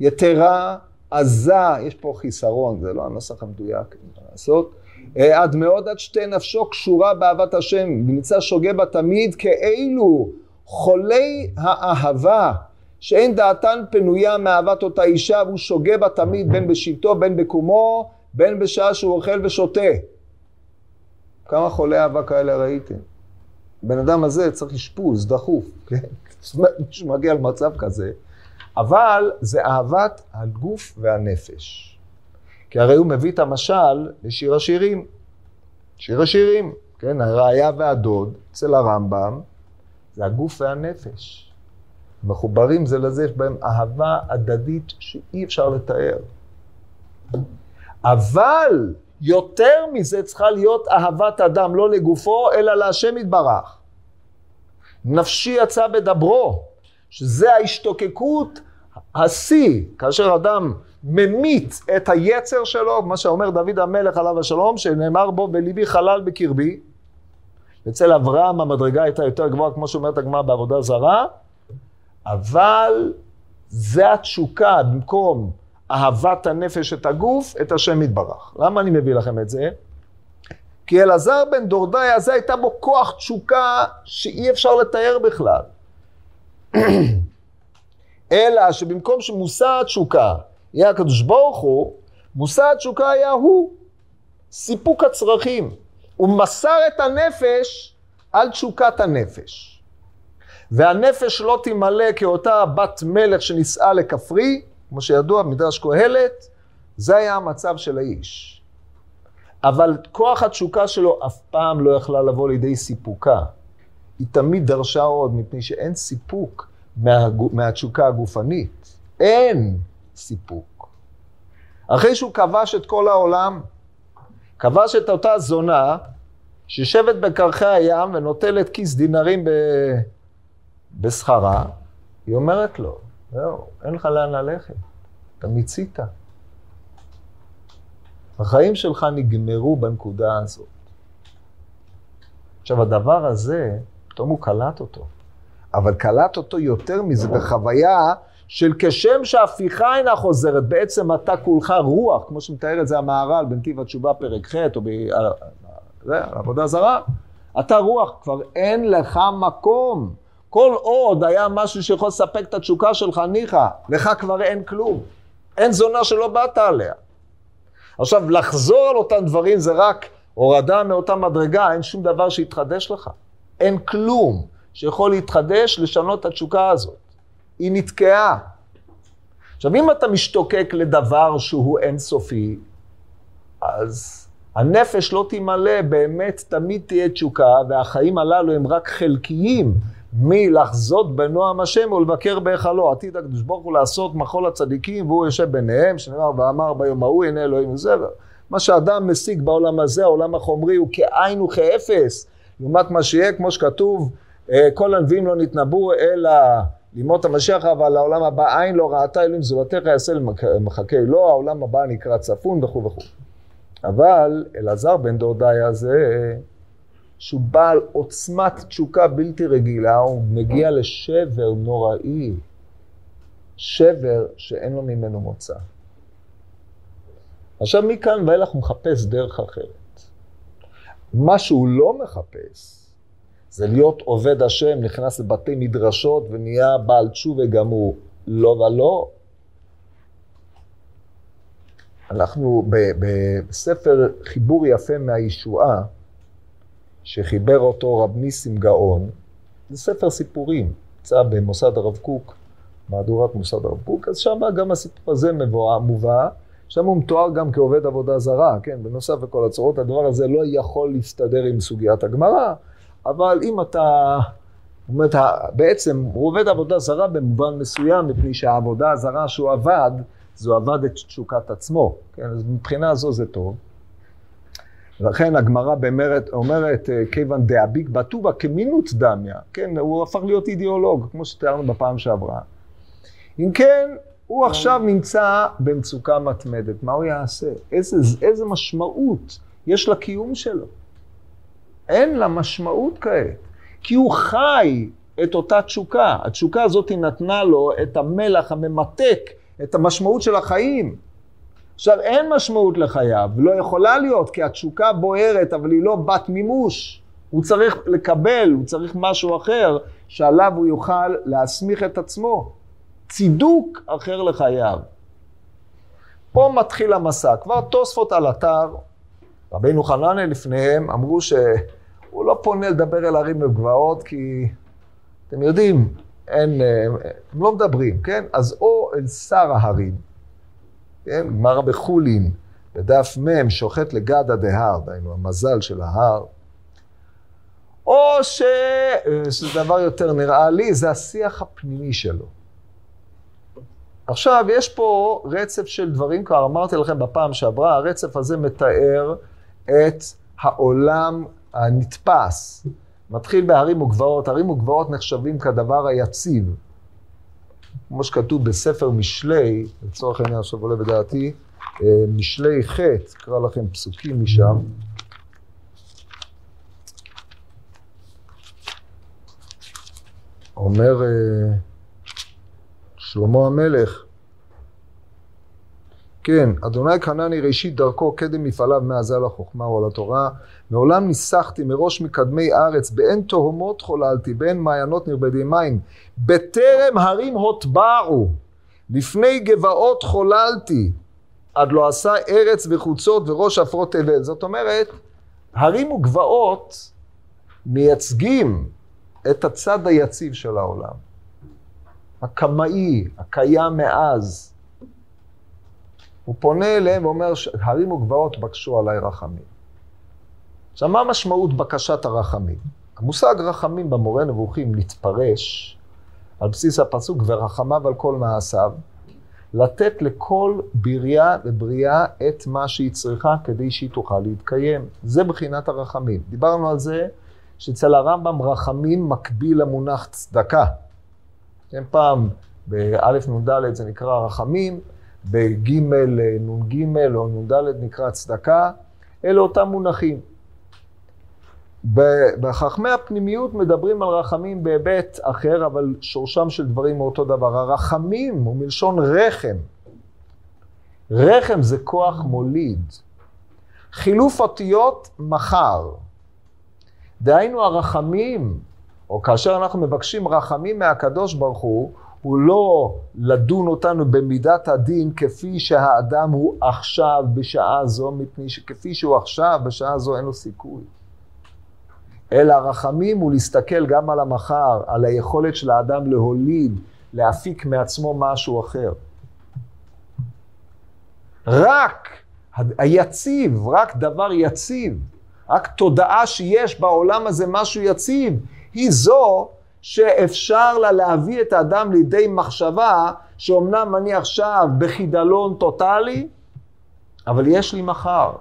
יתרה, עזה, יש פה חיסרון, זה לא הנוסח המדויק, מה לעשות, אה, עד מאוד עד שתי נפשו קשורה באהבת השם, ונמצא שוגה בה תמיד כאלו חולי האהבה שאין דעתן פנויה מאהבת אותה אישה והוא שוגה בה תמיד בין בשבטו בין בקומו בין בשעה שהוא אוכל ושותה. כמה חולי אהבה כאלה ראיתם? בן אדם הזה צריך אשפוז דחוף, כן? זאת אומרת, מישהו מגיע למצב כזה, אבל זה אהבת הגוף והנפש. כי הרי הוא מביא את המשל לשיר השירים. שיר השירים, כן, הראיה והדוד אצל הרמב"ם, זה הגוף והנפש. מחוברים זה לזה, יש בהם אהבה הדדית שאי אפשר לתאר. אבל יותר מזה צריכה להיות אהבת אדם, לא לגופו, אלא להשם יתברך. נפשי יצא בדברו, שזה ההשתוקקות השיא, כאשר אדם ממית את היצר שלו, מה שאומר דוד המלך עליו השלום, שנאמר בו בליבי חלל בקרבי. אצל אברהם המדרגה הייתה יותר גבוהה, כמו שאומרת הגמרא בעבודה זרה, אבל זה התשוקה, במקום אהבת הנפש את הגוף, את השם יתברך. למה אני מביא לכם את זה? כי אלעזר בן דורדאי הזה הייתה בו כוח תשוקה שאי אפשר לתאר בכלל. אלא שבמקום שמושא התשוקה יהיה הקדוש ברוך הוא, מושא התשוקה היה הוא, סיפוק הצרכים. הוא מסר את הנפש על תשוקת הנפש. והנפש לא תמלא כאותה בת מלך שנישאה לכפרי, כמו שידוע במדרש קהלת, זה היה המצב של האיש. אבל כוח התשוקה שלו אף פעם לא יכלה לבוא לידי סיפוקה. היא תמיד דרשה עוד, מפני שאין סיפוק מה, מהתשוקה הגופנית. אין סיפוק. אחרי שהוא כבש את כל העולם, כבש את אותה זונה שיושבת בקרחי הים ונוטלת כיס דינרים בשכרה, היא אומרת לו, זהו, אין לך לאן ללכת, אתה מיצית. החיים שלך נגמרו בנקודה הזאת. עכשיו, הדבר הזה, פתאום הוא קלט אותו. אבל קלט אותו יותר מזה בחוויה של כשם שהפיכה אינה חוזרת, בעצם אתה כולך רוח, כמו שמתאר את זה המהר"ל בנתיב התשובה פרק ח' או בעבודה זרה. אתה רוח, כבר אין לך מקום. כל עוד היה משהו שיכול לספק את התשוקה שלך, ניחא, לך כבר אין כלום. אין זונה שלא באת עליה. עכשיו, לחזור על אותם דברים זה רק הורדה מאותה מדרגה, אין שום דבר שיתחדש לך. אין כלום שיכול להתחדש, לשנות את התשוקה הזאת. היא נתקעה. עכשיו, אם אתה משתוקק לדבר שהוא אינסופי, אז הנפש לא תמלא, באמת תמיד תהיה תשוקה, והחיים הללו הם רק חלקיים מלחזות בנועם השם ולבקר בהיכלו. עתיד הקדוש ברוך הוא לעשות מחול הצדיקים, והוא יושב ביניהם, שנאמר ואמר ביום ההוא הנה אלוהים וזה. מה שאדם משיג בעולם הזה, העולם החומרי, הוא כאין וכאפס, לעומת מה שיהיה, כמו שכתוב, אה, כל הנביאים לא נתנבאו, אלא לימות המשיח, אבל העולם הבא עין לא ראתה אלוהים זולתך יעשה למחכה לו, העולם הבא נקרא צפון וכו' וכו'. אבל אלעזר בן דורדאי הזה, שהוא בעל עוצמת תשוקה בלתי רגילה, הוא מגיע לשבר נוראי, שבר שאין לו ממנו מוצא. עכשיו מכאן ואילך הוא מחפש דרך אחרת. מה שהוא לא מחפש, זה להיות עובד השם, נכנס לבתי מדרשות ונהיה בעל תשובה גמור. לא ולא. אנחנו בספר חיבור יפה מהישועה, שחיבר אותו רב ניסים גאון, זה ספר סיפורים, נמצא במוסד הרב קוק, מהדורת מוסד הרב קוק, אז שם גם הסיפור הזה מבוא, מובא, שם הוא מתואר גם כעובד עבודה זרה, כן, בנוסף לכל הצורות, הדבר הזה לא יכול להסתדר עם סוגיית הגמרא, אבל אם אתה, אומרת, בעצם הוא עובד עבודה זרה במובן מסוים, מפני שהעבודה הזרה שהוא עבד, זה עבד את תשוקת עצמו, כן, אז מבחינה זו זה טוב. לכן הגמרא במרת, אומרת, כיוון דאביק בטובה כמינות דמיה, כן, הוא הפך להיות אידיאולוג, כמו שתיארנו בפעם שעברה. אם כן, הוא עכשיו נמצא במצוקה מתמדת, מה הוא יעשה? איזה, איזה משמעות יש לקיום שלו? אין לה משמעות כעת, כי הוא חי את אותה תשוקה. התשוקה הזאת נתנה לו את המלח הממתק, את המשמעות של החיים. עכשיו, אין משמעות לחייו, לא יכולה להיות, כי התשוקה בוערת, אבל היא לא בת מימוש. הוא צריך לקבל, הוא צריך משהו אחר, שעליו הוא יוכל להסמיך את עצמו. צידוק אחר לחייו. פה מתחיל המסע. כבר תוספות על אתר, רבינו חנניה לפניהם, אמרו שהוא לא פונה לדבר אל ערים וגבעות, כי אתם יודעים, אין, הם לא מדברים, כן? אז או אל שר ההרים, כן? גמרא בחולין, בדף מ' שוחט לגדה דהר, דהיינו המזל של ההר, או ש... שזה דבר יותר נראה לי, זה השיח הפנימי שלו. עכשיו, יש פה רצף של דברים, כבר אמרתי לכם בפעם שעברה, הרצף הזה מתאר את העולם הנתפס. מתחיל בהרים וגבעות, הרים וגבעות נחשבים כדבר היציב. כמו שכתוב בספר משלי, לצורך העניין עכשיו עולה בדעתי, אה, משלי ח', אקרא לכם פסוקים משם. אומר אה, שלמה המלך, כן, אדוני קנני ראשית דרכו קדם מפעליו מהזל החוכמה או לתורה. מעולם ניסחתי מראש מקדמי ארץ, באין תהומות חוללתי, באין מעיינות נרבדי מים. בטרם הרים הוטבעו, לפני גבעות חוללתי, עד לא עשה ארץ וחוצות וראש עפרות תבל. זאת אומרת, הרים וגבעות מייצגים את הצד היציב של העולם. הקמאי, הקיים מאז. הוא פונה אליהם ואומר, הרים וגבעות בקשו עליי רחמים. עכשיו, מה משמעות בקשת הרחמים? המושג רחמים במורה נבוכים להתפרש על בסיס הפסוק ורחמיו על כל מעשיו, לתת לכל בריה ובריאה את מה שהיא צריכה כדי שהיא תוכל להתקיים. זה בחינת הרחמים. דיברנו על זה שאצל הרמב"ם רחמים מקביל למונח צדקה. כן, פעם באלף נ"ד זה נקרא רחמים, בג' נ"ג או נ"ד נקרא צדקה, אלה אותם מונחים. בחכמי הפנימיות מדברים על רחמים בהיבט אחר, אבל שורשם של דברים הוא אותו דבר. הרחמים הוא מלשון רחם. רחם זה כוח מוליד. חילוף אותיות מחר. דהיינו הרחמים, או כאשר אנחנו מבקשים רחמים מהקדוש ברוך הוא, הוא לא לדון אותנו במידת הדין כפי שהאדם הוא עכשיו בשעה זו, מפני שכפי שהוא עכשיו בשעה זו אין לו סיכוי. אלא הרחמים הוא להסתכל גם על המחר, על היכולת של האדם להוליד, להפיק מעצמו משהו אחר. רק היציב, רק דבר יציב, רק תודעה שיש בעולם הזה משהו יציב, היא זו שאפשר לה להביא את האדם לידי מחשבה שאומנם אני עכשיו בחידלון טוטאלי, אבל יש לי מחר.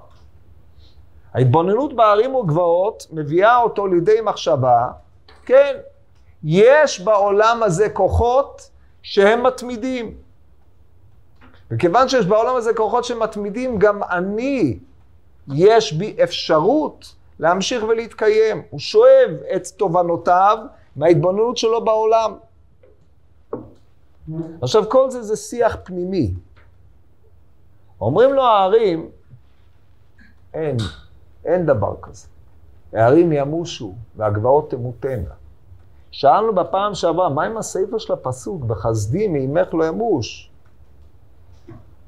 ההתבוננות בערים וגבעות מביאה אותו לידי מחשבה, כן, יש בעולם הזה כוחות שהם מתמידים. וכיוון שיש בעולם הזה כוחות שמתמידים, גם אני, יש בי אפשרות להמשיך ולהתקיים. הוא שואב את תובנותיו מההתבוננות שלו בעולם. עכשיו, כל זה זה שיח פנימי. אומרים לו הערים, אין, אין דבר כזה. הערים ימושו והגבעות תמותנה. שאלנו בפעם שעברה, מה עם הסיפה של הפסוק? בחסדי מאימך לא ימוש.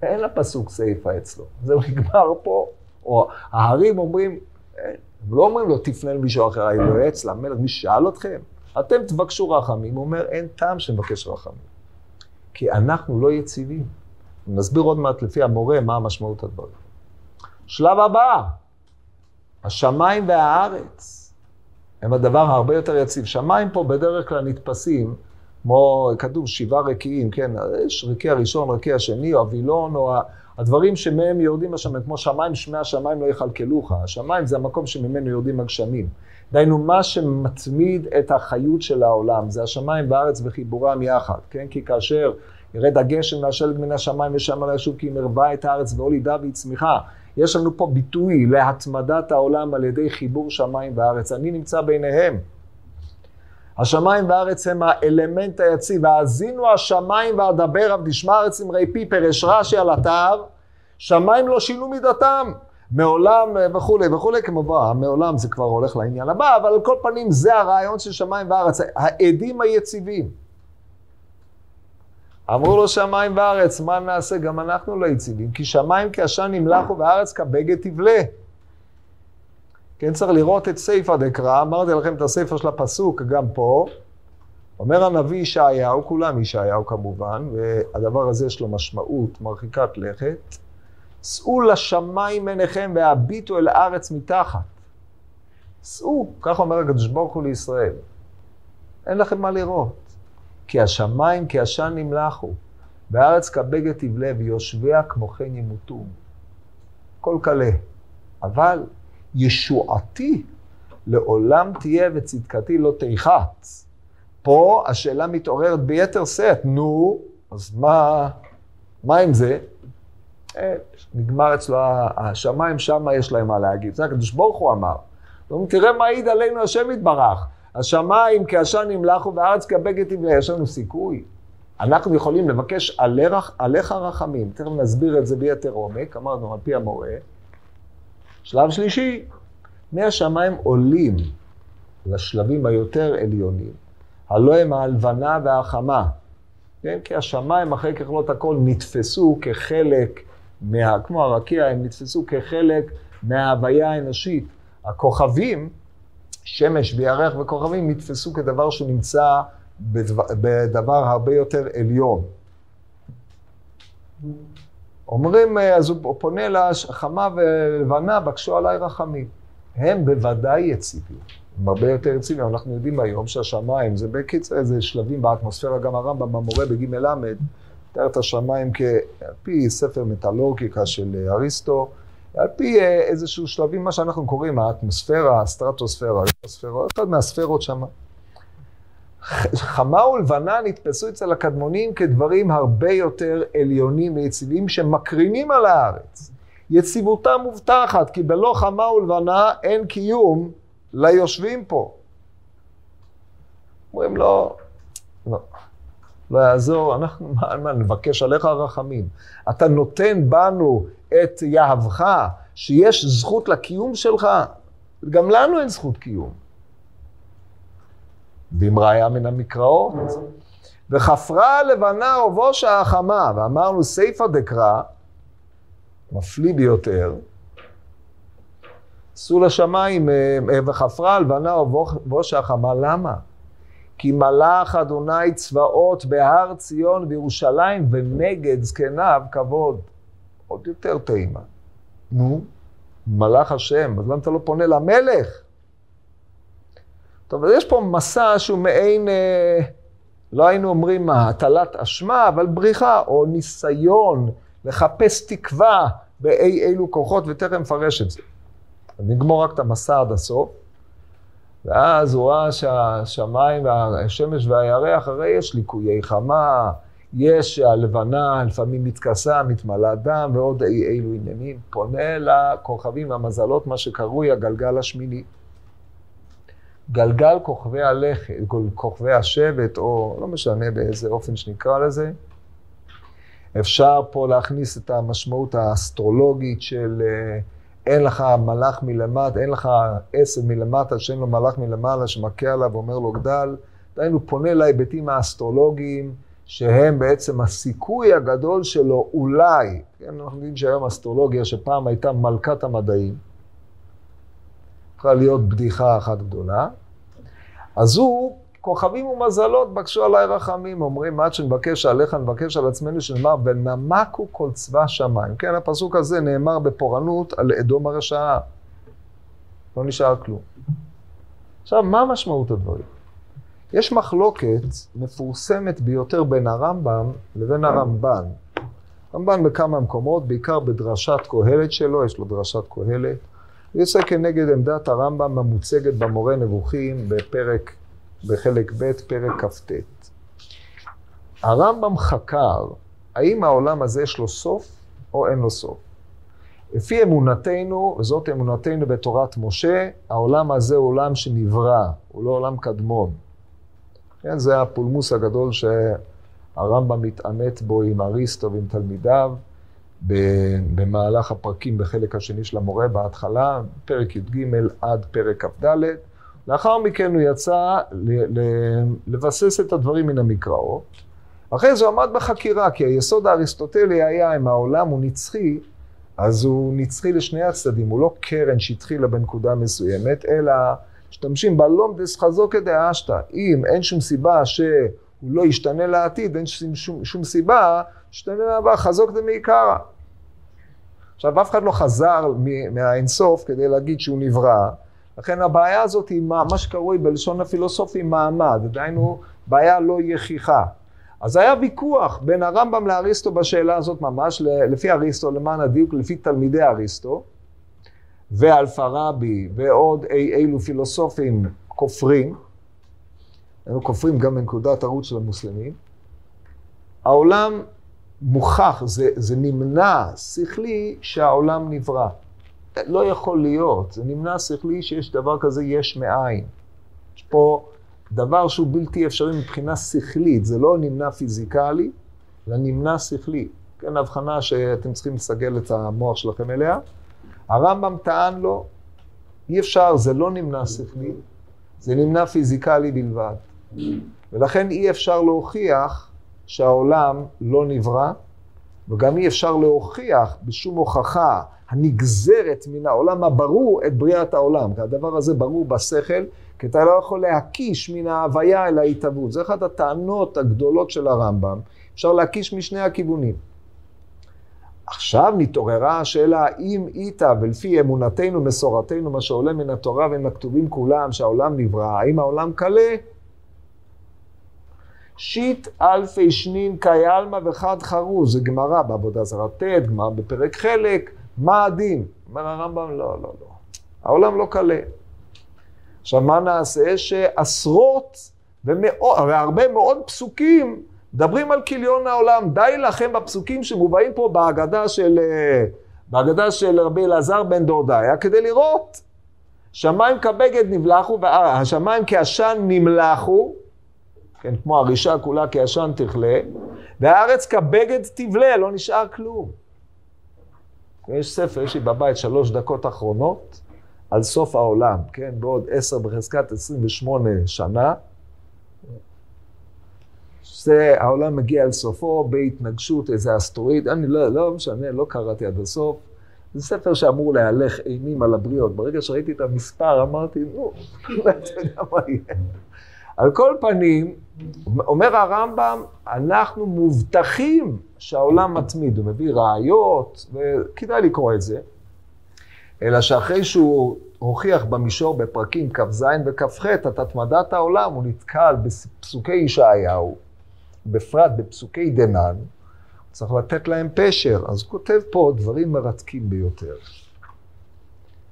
אין לפסוק סיפה אצלו, זה נגמר פה. או ההרים אומרים. הם לא אומרים לו, תפנה למישהו אחר, לא יועץ למלך, מי שאל אתכם? אתם תבקשו רחמים. הוא אומר, אין טעם שנבקש רחמים. כי אנחנו לא יציבים. נסביר עוד מעט לפי המורה מה המשמעות הדברים. שלב הבא, השמיים והארץ הם הדבר הרבה יותר יציב. שמיים פה בדרך כלל נתפסים, כמו כתוב שבעה רקיעים, כן, יש רקיע ראשון, רקיע שני, או הווילון, או הדברים שמהם יורדים השמיים, כמו שמיים, שמי השמיים לא יכלכלוך. השמיים זה המקום שממנו יורדים הגשמים. דהיינו, מה שמתמיד את החיות של העולם, זה השמיים והארץ וחיבורם יחד, כן? כי כאשר ירד הגשם מהשלג מן השמיים ושם על הישוב כי מרבה את הארץ והולידה והיא צמיחה. יש לנו פה ביטוי להתמדת העולם על ידי חיבור שמיים וארץ. אני נמצא ביניהם. השמיים והארץ הם האלמנט היציב. האזינו השמיים ואדבר אב נשמע ארץ אמרי פי פרש רש"י על אתר, שמיים לא שינו מידתם. מעולם אה, וכולי וכולי, כמובן, מעולם זה כבר הולך לעניין הבא, אבל על כל פנים זה הרעיון של שמיים וארץ, העדים היציבים. אמרו לו שמיים וארץ, מה נעשה? גם אנחנו לא יציבים, כי שמיים כעשן נמלחו וארץ כבגד תבלה. כן, צריך לראות את סייפא דקרא, אמרתי לכם את הספר של הפסוק גם פה. אומר הנביא ישעיהו, כולם ישעיהו כמובן, והדבר הזה יש לו משמעות מרחיקת לכת. שאו לשמיים עיניכם והביטו אל הארץ מתחת. שאו, כך אומר הקדוש ברוך הוא לישראל. אין לכם מה לראות. כי השמיים כעשן נמלחו, והארץ כבגד תבלה, ויושביה כמו כן ימותו. כל כלה. אבל ישועתי לעולם תהיה וצדקתי לא תיחת. פה השאלה מתעוררת ביתר שאת. נו, אז מה, מה עם זה? נגמר אצלו השמיים, שם יש להם מה להגיד. זה הקדוש ברוך הוא אמר. אומרים, תראה מה העיד עלינו השם יתברך. השמיים כעשן נמלחו והארץ כבגד תבלה, יש לנו סיכוי. אנחנו יכולים לבקש עליך, עליך רחמים. תכף נסביר את זה ביתר עומק, אמרנו על פי המורה. שלב שלישי, מהשמיים עולים לשלבים היותר עליונים, הלא הם ההלבנה והחמה. כן? כי השמיים אחרי ככלות הכל נתפסו כחלק, מה, כמו הרקיע, הם נתפסו כחלק מההוויה האנושית. הכוכבים, שמש וירח וכוכבים, נתפסו כדבר שנמצא בדבר, בדבר הרבה יותר עליון. אומרים, אז הוא פונה לחמה ולבנה, בקשו עליי רחמים. הם בוודאי יציבים, הם הרבה יותר יציבים. אנחנו יודעים היום שהשמיים, זה בקיצר איזה שלבים באטמוספירה, גם הרמב"ם המורה בג' ל', מתאר את השמיים כעל פי ספר מטאלוגיקה של אריסטו, על פי אה, איזשהו שלבים, מה שאנחנו קוראים האטמוספירה, הסטרטוספירה, הספירה, אחד מהספירות שם. חמה ולבנה נתפסו אצל הקדמונים כדברים הרבה יותר עליונים ויציבים שמקרינים על הארץ. יציבותה מובטחת, כי בלא חמה ולבנה אין קיום ליושבים פה. אומרים לו, לא, לא יעזור, אנחנו, מה, מה, נבקש עליך רחמים. אתה נותן בנו את יהבך, שיש זכות לקיום שלך, גם לנו אין זכות קיום. ואם ראיה מן המקראות. וחפרה הלבנה ובושה החמה, ואמרנו סיפא דקרא, מפליא ביותר, עשו לשמיים אה, אה, וחפרה הלבנה ובושה החמה, למה? כי מלאך אדוני צבאות בהר ציון בירושלים ונגד זקניו כבוד. עוד יותר טעימה. נו, מלאך השם, אז למה אתה לא פונה למלך? טוב, אז יש פה מסע שהוא מעין, אה, לא היינו אומרים מה, הטלת אשמה, אבל בריחה, או ניסיון לחפש תקווה באי אילו כוחות, ותכף נפרש את זה. נגמור רק את המסע עד הסוף. ואז הוא ראה שהשמיים והשמש והירח, הרי יש ליקויי חמה, יש הלבנה לפעמים מתכסה, מתמלאה דם, ועוד אי אילו עניינים. פונה לכוכבים והמזלות, מה שקרוי הגלגל השמיני. גלגל כוכבי הלכת, כוכבי השבט, או לא משנה באיזה אופן שנקרא לזה. אפשר פה להכניס את המשמעות האסטרולוגית של אה, אין לך מלאך מלמטה, אין לך עשב מלמטה שאין לו מלאך מלמעלה שמכה עליו ואומר לו גדל. דהיינו, פונה להיבטים האסטרולוגיים, שהם בעצם הסיכוי הגדול שלו אולי, כן, אנחנו יודעים שהיום אסטרולוגיה, שפעם הייתה מלכת המדעים, יכולה להיות בדיחה אחת גדולה. אז הוא, כוכבים ומזלות, בקשו עליי רחמים, אומרים, עד שנבקש עליך, נבקש על עצמנו, שנאמר, ונמקו כל צבא שמיים. כן, הפסוק הזה נאמר בפורענות על אדום הרשעה. לא נשאר כלום. עכשיו, מה משמעות הדברים? יש מחלוקת מפורסמת ביותר בין הרמב"ם לבין הרמב"ן. רמב"ן בכמה מקומות, בעיקר בדרשת קהלת שלו, יש לו דרשת קהלת. הוא יוצא כנגד עמדת הרמב"ם המוצגת במורה נבוכים בפרק, בחלק ב', פרק כ"ט. הרמב"ם חקר האם העולם הזה יש לו סוף או אין לו סוף. לפי אמונתנו, וזאת אמונתנו בתורת משה, העולם הזה הוא עולם שנברא, הוא לא עולם קדמון. כן, זה הפולמוס הגדול שהרמב"ם מתעמת בו עם אריסטו ועם תלמידיו. במהלך הפרקים בחלק השני של המורה בהתחלה, פרק י"ג עד פרק כ"ד. לאחר מכן הוא יצא לבסס את הדברים מן המקראות. אחרי זה הוא עמד בחקירה, כי היסוד האריסטוטלי היה אם העולם הוא נצחי, אז הוא נצחי לשני הצדדים, הוא לא קרן שהתחילה בנקודה מסוימת, אלא משתמשים בלומדס חזוקא דאשתא. אם אין שום סיבה שהוא לא ישתנה לעתיד, אין שום, שום סיבה, ישתנה לעבר חזוק דמעיקרא. עכשיו, אף אחד לא חזר מהאינסוף כדי להגיד שהוא נברא, לכן הבעיה הזאת היא מה שקרוי בלשון הפילוסופי מעמד, דהיינו בעיה לא יחיכה. אז היה ויכוח בין הרמב"ם לאריסטו בשאלה הזאת ממש, לפי אריסטו, למען הדיוק, לפי תלמידי אריסטו, ואלפרבי ועוד אי אילו פילוסופים כופרים, הם כופרים גם בנקודת ערוץ של המוסלמים, העולם מוכח, זה, זה נמנע שכלי שהעולם נברא. לא יכול להיות, זה נמנע שכלי שיש דבר כזה יש מאין. יש פה דבר שהוא בלתי אפשרי מבחינה שכלית, זה לא נמנע פיזיקלי, אלא נמנע שכלי. כן, הבחנה שאתם צריכים לסגל את המוח שלכם אליה. הרמב"ם טען לו, אי אפשר, זה לא נמנע שכלי, זה נמנע פיזיקלי בלבד. ולכן אי אפשר להוכיח שהעולם לא נברא, וגם אי אפשר להוכיח בשום הוכחה הנגזרת מן העולם הברור את בריאת העולם. הדבר הזה ברור בשכל, כי אתה לא יכול להקיש מן ההוויה אל ההתהוות. זו אחת הטענות הגדולות של הרמב"ם. אפשר להקיש משני הכיוונים. עכשיו נתעוררה השאלה, אם איתה ולפי אמונתנו, מסורתנו, מה שעולה מן התורה ומן הכתובים כולם, שהעולם נברא, האם העולם קלה? שיט אלפי שנין קאי עלמא וחד חרוז, זה גמרא בעבודה זרה ט', גמרא בפרק חלק, מה הדין? אומר הרמב"ם, לא, לא, לא. העולם לא קלה. עכשיו, מה נעשה? שעשרות ומאות, הרי הרבה מאוד פסוקים מדברים על כיליון העולם. די לכם בפסוקים שמובאים פה בהגדה של, אה, בהגדה של רבי אלעזר בן דורדיה, כדי לראות שמיים כבגד נבלחו, השמיים כעשן נמלחו, כן, כמו הרישה כולה כעשן תכלה, והארץ כבגד תבלה, לא נשאר כלום. יש ספר, יש לי בבית שלוש דקות אחרונות, על סוף העולם, כן, בעוד עשר בחזקת עשרים ושמונה שנה. זה, העולם מגיע אל סופו בהתנגשות איזה אסטרואיד, אני לא, לא משנה, לא קראתי עד הסוף. זה ספר שאמור להלך אימים על הבריות. ברגע שראיתי את המספר, אמרתי, נו, אתה יודע מה יהיה. על כל פנים, אומר הרמב"ם, אנחנו מובטחים שהעולם מתמיד. הוא מביא ראיות, וכדאי לקרוא את זה. אלא שאחרי שהוא הוכיח במישור בפרקים כ"ז וכ"ח את התמדת העולם, הוא נתקל בפסוקי ישעיהו, בפרט בפסוקי דנן, צריך לתת להם פשר. אז הוא כותב פה דברים מרתקים ביותר.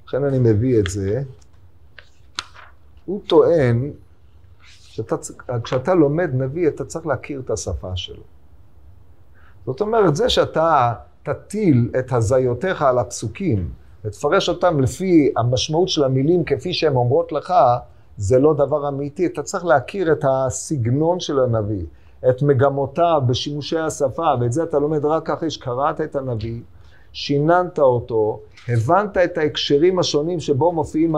לכן אני מביא את זה. הוא טוען שכשאתה לומד נביא, אתה צריך להכיר את השפה שלו. זאת אומרת, זה שאתה תטיל את הזיותיך על הפסוקים, ותפרש אותם לפי המשמעות של המילים כפי שהן אומרות לך, זה לא דבר אמיתי. אתה צריך להכיר את הסגנון של הנביא, את מגמותיו בשימושי השפה, ואת זה אתה לומד רק אחרי שקראת את הנביא, שיננת אותו, הבנת את ההקשרים השונים שבו מופיעים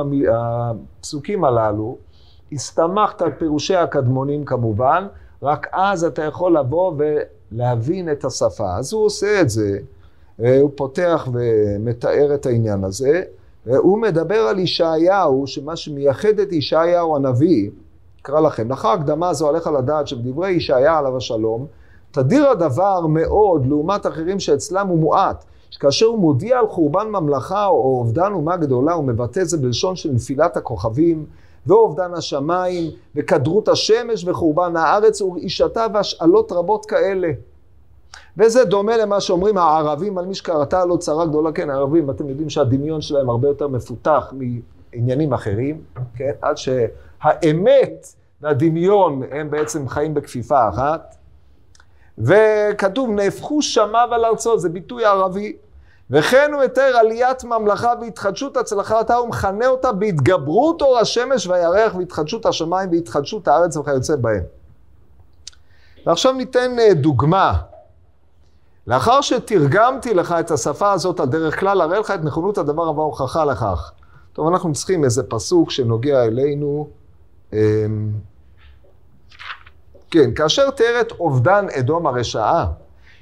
הפסוקים הללו, הסתמכת על פירושי הקדמונים כמובן, רק אז אתה יכול לבוא ולהבין את השפה. אז הוא עושה את זה, הוא פותח ומתאר את העניין הזה, והוא מדבר על ישעיהו, שמה שמייחד את ישעיהו הנביא, אקרא לכם, לאחר הקדמה זו עליך לדעת שבדברי ישעיה עליו השלום, תדיר הדבר מאוד לעומת אחרים שאצלם הוא מועט, שכאשר הוא מודיע על חורבן ממלכה או אובדן אומה גדולה, הוא מבטא זה בלשון של נפילת הכוכבים, ואובדן השמיים, וכדרות השמש, וחורבן הארץ, ורעישתה והשאלות רבות כאלה. וזה דומה למה שאומרים הערבים על מי שקראתה לו צרה גדולה. כן, הערבים, אתם יודעים שהדמיון שלהם הרבה יותר מפותח מעניינים אחרים, כן? עד שהאמת והדמיון הם בעצם חיים בכפיפה אחת. וכתוב, נהפכו שמיו על ארצו, זה ביטוי ערבי. וכן הוא מתאר עליית ממלכה והתחדשות הצלחתה, מכנה אותה בהתגברות אור השמש והירח והתחדשות השמיים והתחדשות הארץ וכיוצא בהם. ועכשיו ניתן אה, דוגמה. לאחר שתרגמתי לך את השפה הזאת על דרך כלל, אראה לך את נכונות הדבר הבא הוכחה לכך. טוב, אנחנו צריכים איזה פסוק שנוגע אלינו. אמ, כן, כאשר תיאר את אובדן אדום הרשעה,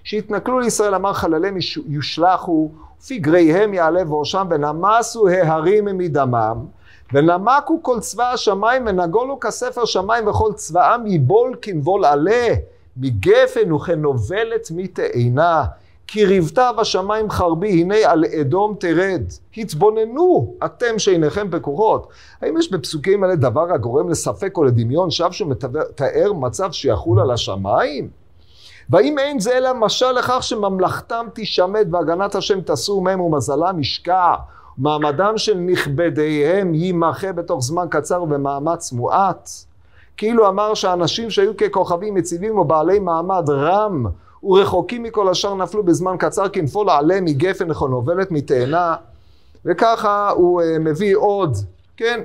שהתנכלו לישראל אמר חלליהם יושלכו, ופגריהם יעלה בראשם, ונמסו ההרים מדמם, ונמקו כל צבא השמיים, ונגולו כספר שמיים, וכל צבאם יבול כנבול עלה, מגפן וכנובלת מתאנה, כי ריבתה בשמיים חרבי, הנה על אדום תרד. התבוננו, אתם שעיניכם פקוחות. האם יש בפסוקים האלה דבר הגורם לספק או לדמיון שווא שמתאר מצב שיחול על השמיים? והאם אין זה אלא משל לכך שממלכתם תישמט והגנת השם תסור מהם ומזלם ישקע, מעמדם של נכבדיהם יימחה בתוך זמן קצר ובמאמץ מועט? כאילו אמר שאנשים שהיו ככוכבים יציבים או בעלי מעמד רם ורחוקים מכל השאר נפלו בזמן קצר כנפול עלה מגפן ונובלת מתאנה וככה הוא uh, מביא עוד, כן?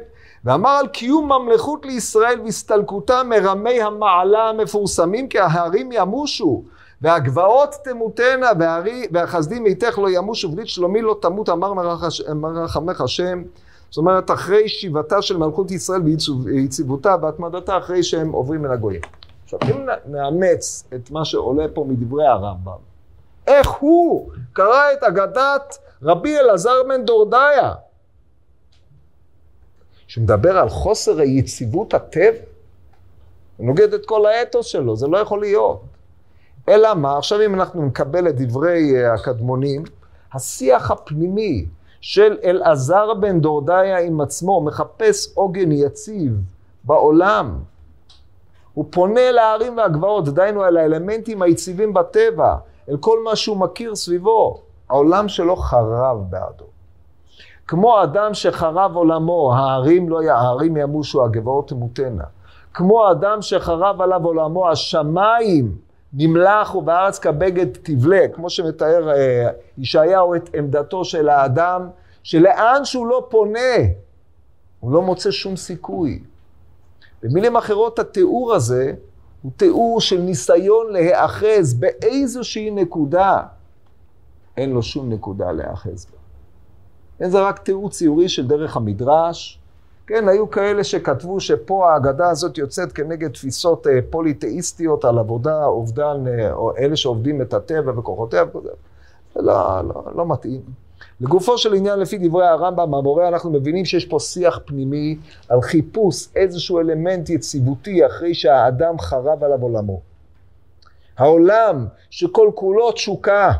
ואמר על קיום ממלכות לישראל והסתלקותה מרמי המעלה המפורסמים כי ההרים ימושו והגבעות תמותנה והחסדים מאיתך לא ימושו וברית שלומי לא תמות אמר מרחמך השם זאת אומרת אחרי שיבתה של מלכות ישראל ויציבותה והתמדתה אחרי שהם עוברים מן הגויים. עכשיו אם נאמץ את מה שעולה פה מדברי הרמב"ם איך הוא קרא את אגדת רבי אלעזר בן דורדיה שמדבר על חוסר היציבות הטבע, הוא נוגד את כל האתוס שלו, זה לא יכול להיות. אלא מה, עכשיו אם אנחנו נקבל את דברי אה, הקדמונים, השיח הפנימי של אלעזר בן דורדיה עם עצמו מחפש עוגן יציב בעולם. הוא פונה להרים והגבעות, דהיינו אל האלמנטים היציבים בטבע, אל כל מה שהוא מכיר סביבו. העולם שלו חרב בעדו. כמו אדם שחרב עולמו, הערים לא, הערים ימושו, הגבעות תמותנה. כמו אדם שחרב עליו עולמו, השמיים נמלח ובארץ כבגד תבלה, כמו שמתאר אה, ישעיהו את עמדתו של האדם, שלאן שהוא לא פונה, הוא לא מוצא שום סיכוי. במילים אחרות, התיאור הזה הוא תיאור של ניסיון להיאחז באיזושהי נקודה. אין לו שום נקודה להיאחז בה. כן, זה רק תיאור ציורי של דרך המדרש. כן, היו כאלה שכתבו שפה ההגדה הזאת יוצאת כנגד תפיסות אה, פוליתאיסטיות על עבודה, אובדן, אה, או אלה שעובדים את הטבע וכוחותיה. זה לא, לא, לא מתאים. לגופו של עניין, לפי דברי הרמב"ם, המורה, אנחנו מבינים שיש פה שיח פנימי על חיפוש איזשהו אלמנט יציבותי אחרי שהאדם חרב עליו עולמו. העולם שכל כולו תשוקה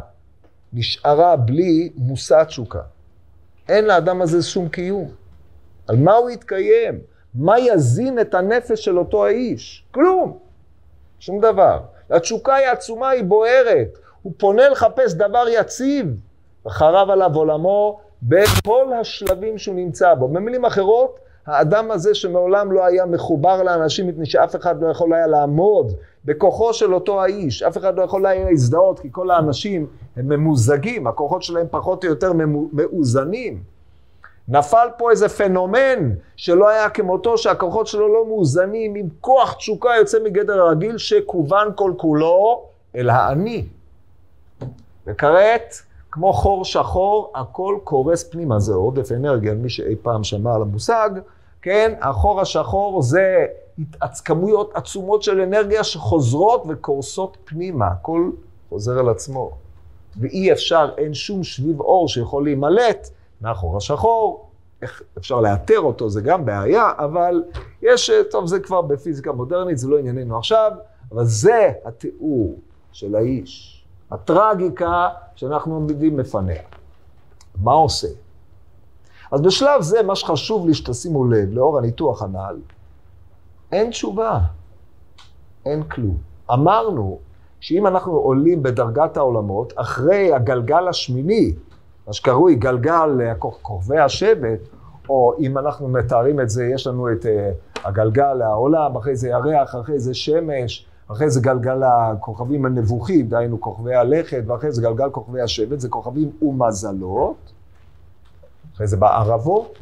נשארה בלי מושא תשוקה. אין לאדם הזה שום קיום. על מה הוא יתקיים? מה יזין את הנפש של אותו האיש? כלום. שום דבר. התשוקה היא עצומה, היא בוערת. הוא פונה לחפש דבר יציב, וחרב עליו עולמו בכל השלבים שהוא נמצא בו. במילים אחרות, האדם הזה שמעולם לא היה מחובר לאנשים מפני שאף אחד לא יכול היה לעמוד בכוחו של אותו האיש, אף אחד לא יכול להזדהות כי כל האנשים הם ממוזגים, הכוחות שלהם פחות או יותר מאוזנים. נפל פה איזה פנומן שלא היה כמותו, שהכוחות שלו לא מאוזנים, עם כוח תשוקה יוצא מגדר הרגיל שכוון כל כולו אל האני. וכעת, כמו חור שחור, הכל קורס פנימה, זה עודף אנרגיה, מי שאי פעם שמע על המושג, כן, החור השחור זה כמויות עצומות של אנרגיה שחוזרות וקורסות פנימה, הכל חוזר על עצמו. ואי אפשר, אין שום שביב אור שיכול להימלט מהחור השחור. איך אפשר לאתר אותו, זה גם בעיה, אבל יש, טוב, זה כבר בפיזיקה מודרנית, זה לא ענייננו עכשיו, אבל זה התיאור של האיש, הטרגיקה שאנחנו עומדים לפניה. מה עושה? אז בשלב זה, מה שחשוב לי שתשימו לב, לאור הניתוח הנ"ל, אין תשובה, אין כלום. אמרנו שאם אנחנו עולים בדרגת העולמות, אחרי הגלגל השמיני, מה שקרוי גלגל כוכבי השבט, או אם אנחנו מתארים את זה, יש לנו את uh, הגלגל העולם, אחרי זה ירח, אחרי זה שמש, אחרי זה גלגל הכוכבים הנבוכים, דהיינו כוכבי הלכת, ואחרי זה גלגל כוכבי השבט, זה כוכבים ומזלות. אחרי זה בערבות,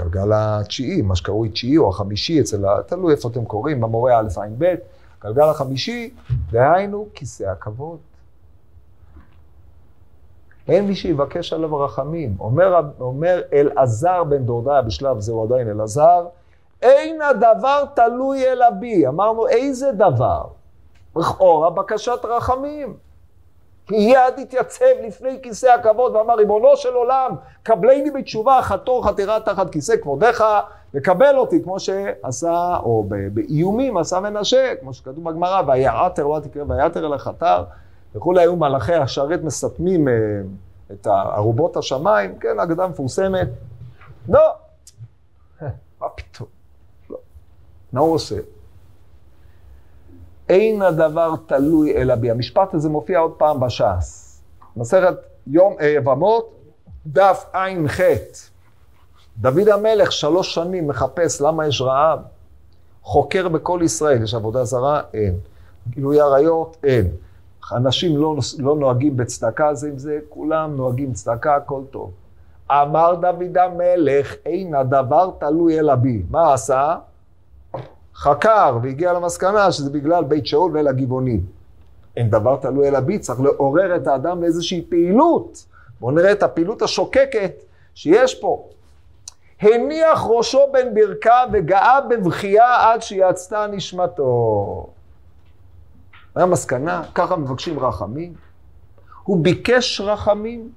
הגלגל התשיעי, מה שקרוי תשיעי או החמישי אצל. תלוי איפה אתם קוראים, במורה א' ע' ב', הגלגל החמישי, דהיינו כיסא הכבוד. אין מי שיבקש עליו רחמים. אומר, אומר אלעזר בן דורדיה, בשלב זה הוא עדיין אלעזר, אין הדבר תלוי אלא בי. אמרנו, איזה דבר? לכאורה בקשת רחמים. מיד התייצב לפני כיסא הכבוד ואמר, ריבונו של עולם, קבלני בתשובה, חתור חתירה תחת כיסא כבודך, וקבל אותי, כמו שעשה, או באיומים עשה מנשה, כמו שכתוב בגמרא, ויעתר לא תקרא ויעתר אלא חתר, וכולי היו מלאכי השרת מסתמים אה, את ארובות השמיים, כן, אגדה מפורסמת. לא, מה פתאום? לא. מה הוא עושה? אין הדבר תלוי אלא בי. המשפט הזה מופיע עוד פעם בש"ס. מסכת יום יבמות, דף ע"ח. דוד המלך שלוש שנים מחפש למה יש רעב. חוקר בכל ישראל, יש עבודה זרה? אין. גילוי עריות? אין. אנשים לא, לא נוהגים בצדקה זה עם זה, כולם נוהגים צדקה, הכל טוב. אמר דוד המלך, אין הדבר תלוי אלא בי. מה עשה? חקר והגיע למסקנה שזה בגלל בית שאול ואל הגבעונים. אין דבר תלוי אלא בי, צריך לעורר את האדם לאיזושהי פעילות. בואו נראה את הפעילות השוקקת שיש פה. הניח ראשו בין ברכה וגאה בבכייה עד שיצתה נשמתו. המסקנה? ככה מבקשים רחמים. הוא ביקש רחמים.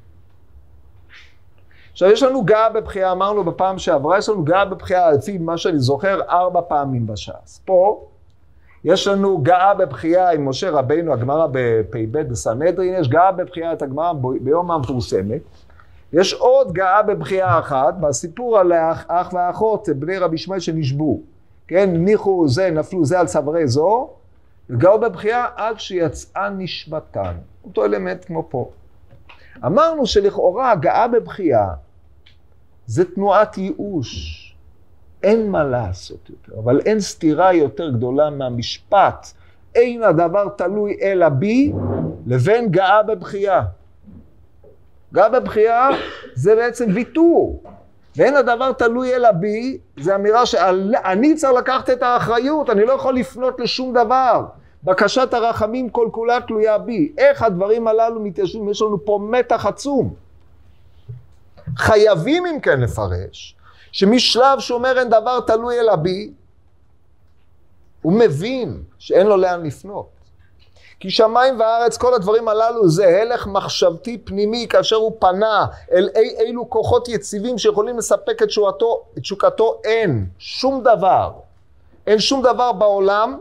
עכשיו, יש לנו גאה בבחייה, אמרנו בפעם שעברה, יש לנו גאה בבחייה, לפי מה שאני זוכר, ארבע פעמים בש"ס. פה, יש לנו גאה בבחייה עם משה רבינו, הגמרא בפ"ב בסנהדרין, יש גאה בבחייה את הגמרא ביום המפורסמת. יש עוד גאה בבחייה אחת, בסיפור על האח, האח והאחות, בני רבי ישמעאל שנשבו. כן, הניחו זה, נפלו זה על צווארי זו, וגאו בבחייה עד שיצאה נשמתן. אותו אלמנט כמו פה. אמרנו שלכאורה הגעה בבכייה זה תנועת ייאוש. אין מה לעשות יותר, אבל אין סתירה יותר גדולה מהמשפט, אין הדבר תלוי אלא בי, לבין גאה בבכייה. גאה בבכייה זה בעצם ויתור. ואין הדבר תלוי אלא בי, זו אמירה שאני צריך לקחת את האחריות, אני לא יכול לפנות לשום דבר. בקשת הרחמים כל כולה תלויה בי. איך הדברים הללו מתיישבים? יש לנו פה מתח עצום. חייבים אם כן לפרש, שמשלב שאומר אין דבר תלוי אלא בי, הוא מבין שאין לו לאן לפנות. כי שמיים וארץ, כל הדברים הללו זה הלך מחשבתי פנימי כאשר הוא פנה אל אי אילו כוחות יציבים שיכולים לספק את, שועתו, את שוקתו, אין שום דבר. אין שום דבר בעולם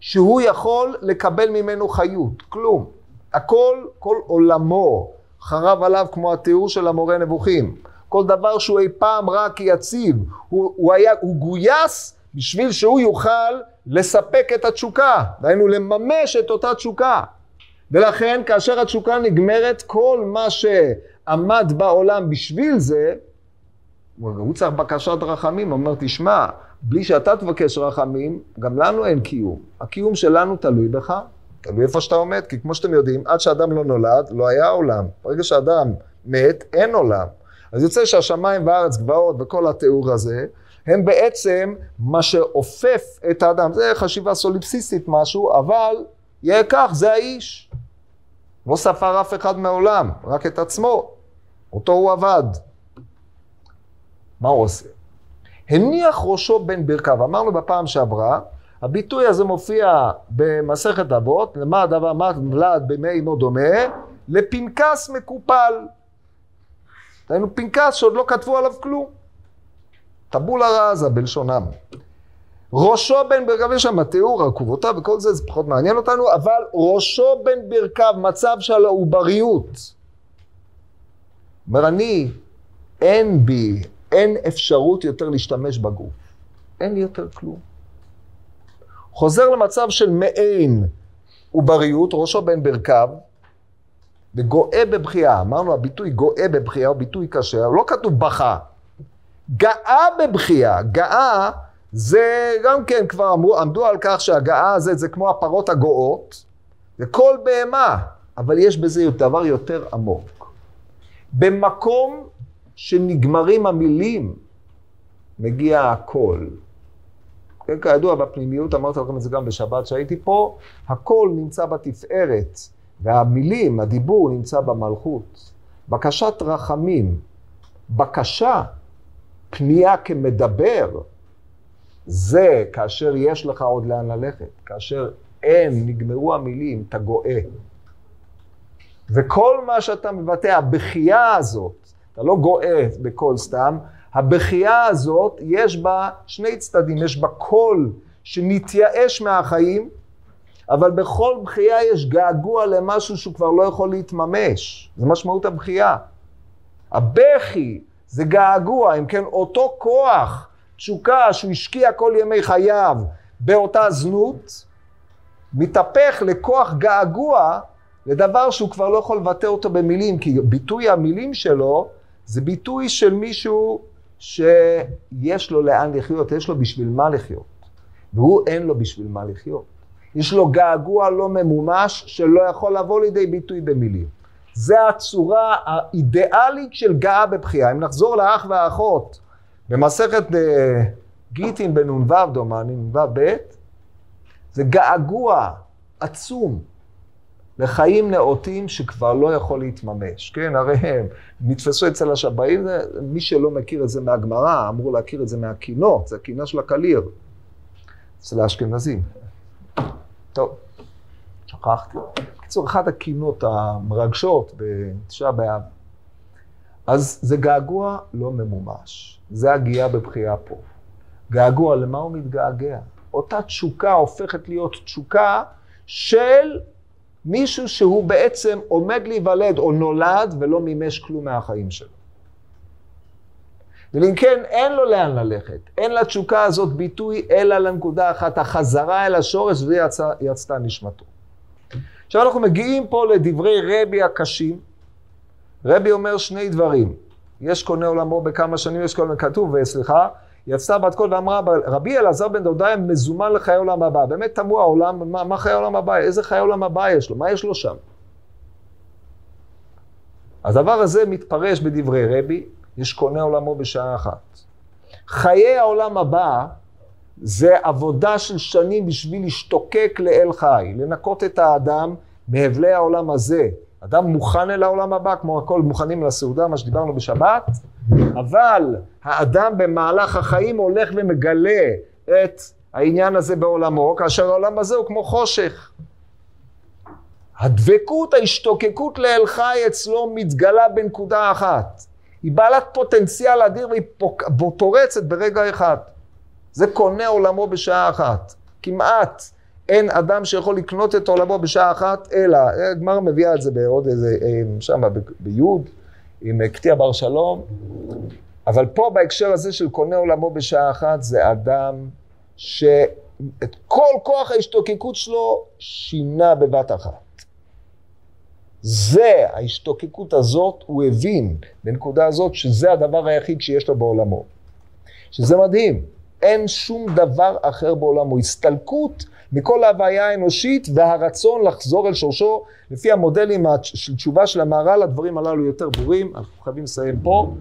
שהוא יכול לקבל ממנו חיות, כלום. הכל, כל עולמו חרב עליו כמו התיאור של המורה נבוכים. כל דבר שהוא אי פעם רק יציב, הוא, הוא, היה, הוא גויס בשביל שהוא יוכל לספק את התשוקה, דהיינו לממש את אותה תשוקה. ולכן כאשר התשוקה נגמרת, כל מה שעמד בעולם בשביל זה, הוא צריך בקשת רחמים, הוא אומר, תשמע, בלי שאתה תבקש רחמים, גם לנו אין קיום. הקיום שלנו תלוי בך, תלוי איפה שאתה עומד, כי כמו שאתם יודעים, עד שאדם לא נולד, לא היה עולם. ברגע שאדם מת, אין עולם. אז יוצא שהשמיים והארץ גבעות וכל התיאור הזה, הם בעצם מה שאופף את האדם. זה חשיבה סוליפסיסטית משהו, אבל יהיה כך, זה האיש. לא ספר אף אחד מעולם, רק את עצמו. אותו הוא עבד. מה הוא עושה? הניח ראשו בין ברכיו. אמרנו בפעם שעברה, הביטוי הזה מופיע במסכת אבות, למה הדבר, מה ולד בימי אינו דומה? לפנקס מקופל. דהיינו פנקס שעוד לא כתבו עליו כלום. טבולה ראזה בלשונם. ראשו בין ברכיו, יש שם תיאור, עקובותיו וכל זה, זה פחות מעניין אותנו, אבל ראשו בין ברכיו, מצב של העובריות. אומר אני, אין בי אין אפשרות יותר להשתמש בגוף. אין לי יותר כלום. חוזר למצב של מעין עובריות, ראשו בין ברכיו, וגואה בבכייה. אמרנו, הביטוי גואה בבכייה הוא ביטוי קשה, לא כתוב בכה. גאה בבכייה. גאה זה גם כן, כבר אמרו, עמדו על כך שהגאה הזה זה כמו הפרות הגואות, זה כל בהמה, אבל יש בזה דבר יותר עמוק. במקום שנגמרים המילים, מגיע הקול. כן, כידוע בפנימיות, אמרתי לכם את זה גם בשבת שהייתי פה, הקול נמצא בתפארת, והמילים, הדיבור נמצא במלכות. בקשת רחמים, בקשה, פנייה כמדבר, זה כאשר יש לך עוד לאן ללכת, כאשר אין, נגמרו המילים, אתה גואה. וכל מה שאתה מבטא, הבכייה הזאת, אתה לא גואה בקול סתם. הבכייה הזאת, יש בה שני צדדים, יש בה קול שמתייאש מהחיים, אבל בכל בחייה יש געגוע למשהו שהוא כבר לא יכול להתממש. זה משמעות הבחייה. הבכי זה געגוע, אם כן אותו כוח, תשוקה שהוא השקיע כל ימי חייו באותה זנות, מתהפך לכוח געגוע לדבר שהוא כבר לא יכול לבטא אותו במילים, כי ביטוי המילים שלו זה ביטוי של מישהו שיש לו לאן לחיות, יש לו בשביל מה לחיות, והוא אין לו בשביל מה לחיות. יש לו געגוע לא ממומש שלא יכול לבוא לידי ביטוי במילים. זה הצורה האידיאלית של גאה בבחייה. אם נחזור לאח והאחות, במסכת אה, גיטין בנ"ו דומני, נ"ו ב', זה געגוע עצום לחיים נאותים שכבר לא יכול להתממש. כן, הרי הם נתפסו אצל השבעים, מי שלא מכיר את זה מהגמרא, אמור להכיר את זה מהקינות, זה הקינה של הקליר, אצל האשכנזים. טוב, שכחתי. בקיצור, אחת הקינות המרגשות בתשעה באב. אז זה געגוע לא ממומש. זה הגיעה בבחייה פה. געגוע, למה הוא מתגעגע? אותה תשוקה הופכת להיות תשוקה של מישהו שהוא בעצם עומד להיוולד או נולד ולא מימש כלום מהחיים שלו. ואם כן, אין לו לאן ללכת. אין לתשוקה הזאת ביטוי אלא לנקודה אחת, החזרה אל השורש, וזה יצא, נשמתו. עכשיו אנחנו מגיעים פה לדברי רבי הקשים. רבי אומר שני דברים. יש קונה עולמו בכמה שנים, יש קונה, כתוב, סליחה, יצאה בת קול ואמרה, רבי אלעזר בן דודאי מזומן לחיי עולם הבא. באמת תמוה העולם, מה, מה חיי עולם הבא? איזה חיי עולם הבא יש לו? מה יש לו שם? הדבר הזה מתפרש בדברי רבי, יש קונה עולמו בשעה אחת. חיי העולם הבא זה עבודה של שנים בשביל להשתוקק לאל חי, לנקות את האדם מהבלי העולם הזה. אדם מוכן אל העולם הבא, כמו הכל מוכנים לסעודה, מה שדיברנו בשבת, אבל האדם במהלך החיים הולך ומגלה את העניין הזה בעולמו, כאשר העולם הזה הוא כמו חושך. הדבקות, ההשתוקקות לאל חי אצלו מתגלה בנקודה אחת. היא בעלת פוטנציאל אדיר והיא פורצת ברגע אחד. זה קונה עולמו בשעה אחת. כמעט אין אדם שיכול לקנות את עולמו בשעה אחת, אלא, הגמרא מביאה את זה בעוד איזה, אה, שם ביוד, עם קטיע בר שלום. אבל פה בהקשר הזה של קונה עולמו בשעה אחת, זה אדם שאת כל כוח ההשתוקקות שלו שינה בבת אחת. זה, ההשתוקקות הזאת, הוא הבין בנקודה הזאת שזה הדבר היחיד שיש לו בעולמו. שזה מדהים, אין שום דבר אחר בעולמו. הסתלקות מכל ההוויה האנושית והרצון לחזור אל שורשו, לפי המודלים של תשובה של המהר"ל, הדברים הללו יותר ברורים, אנחנו חייבים לסיים פה.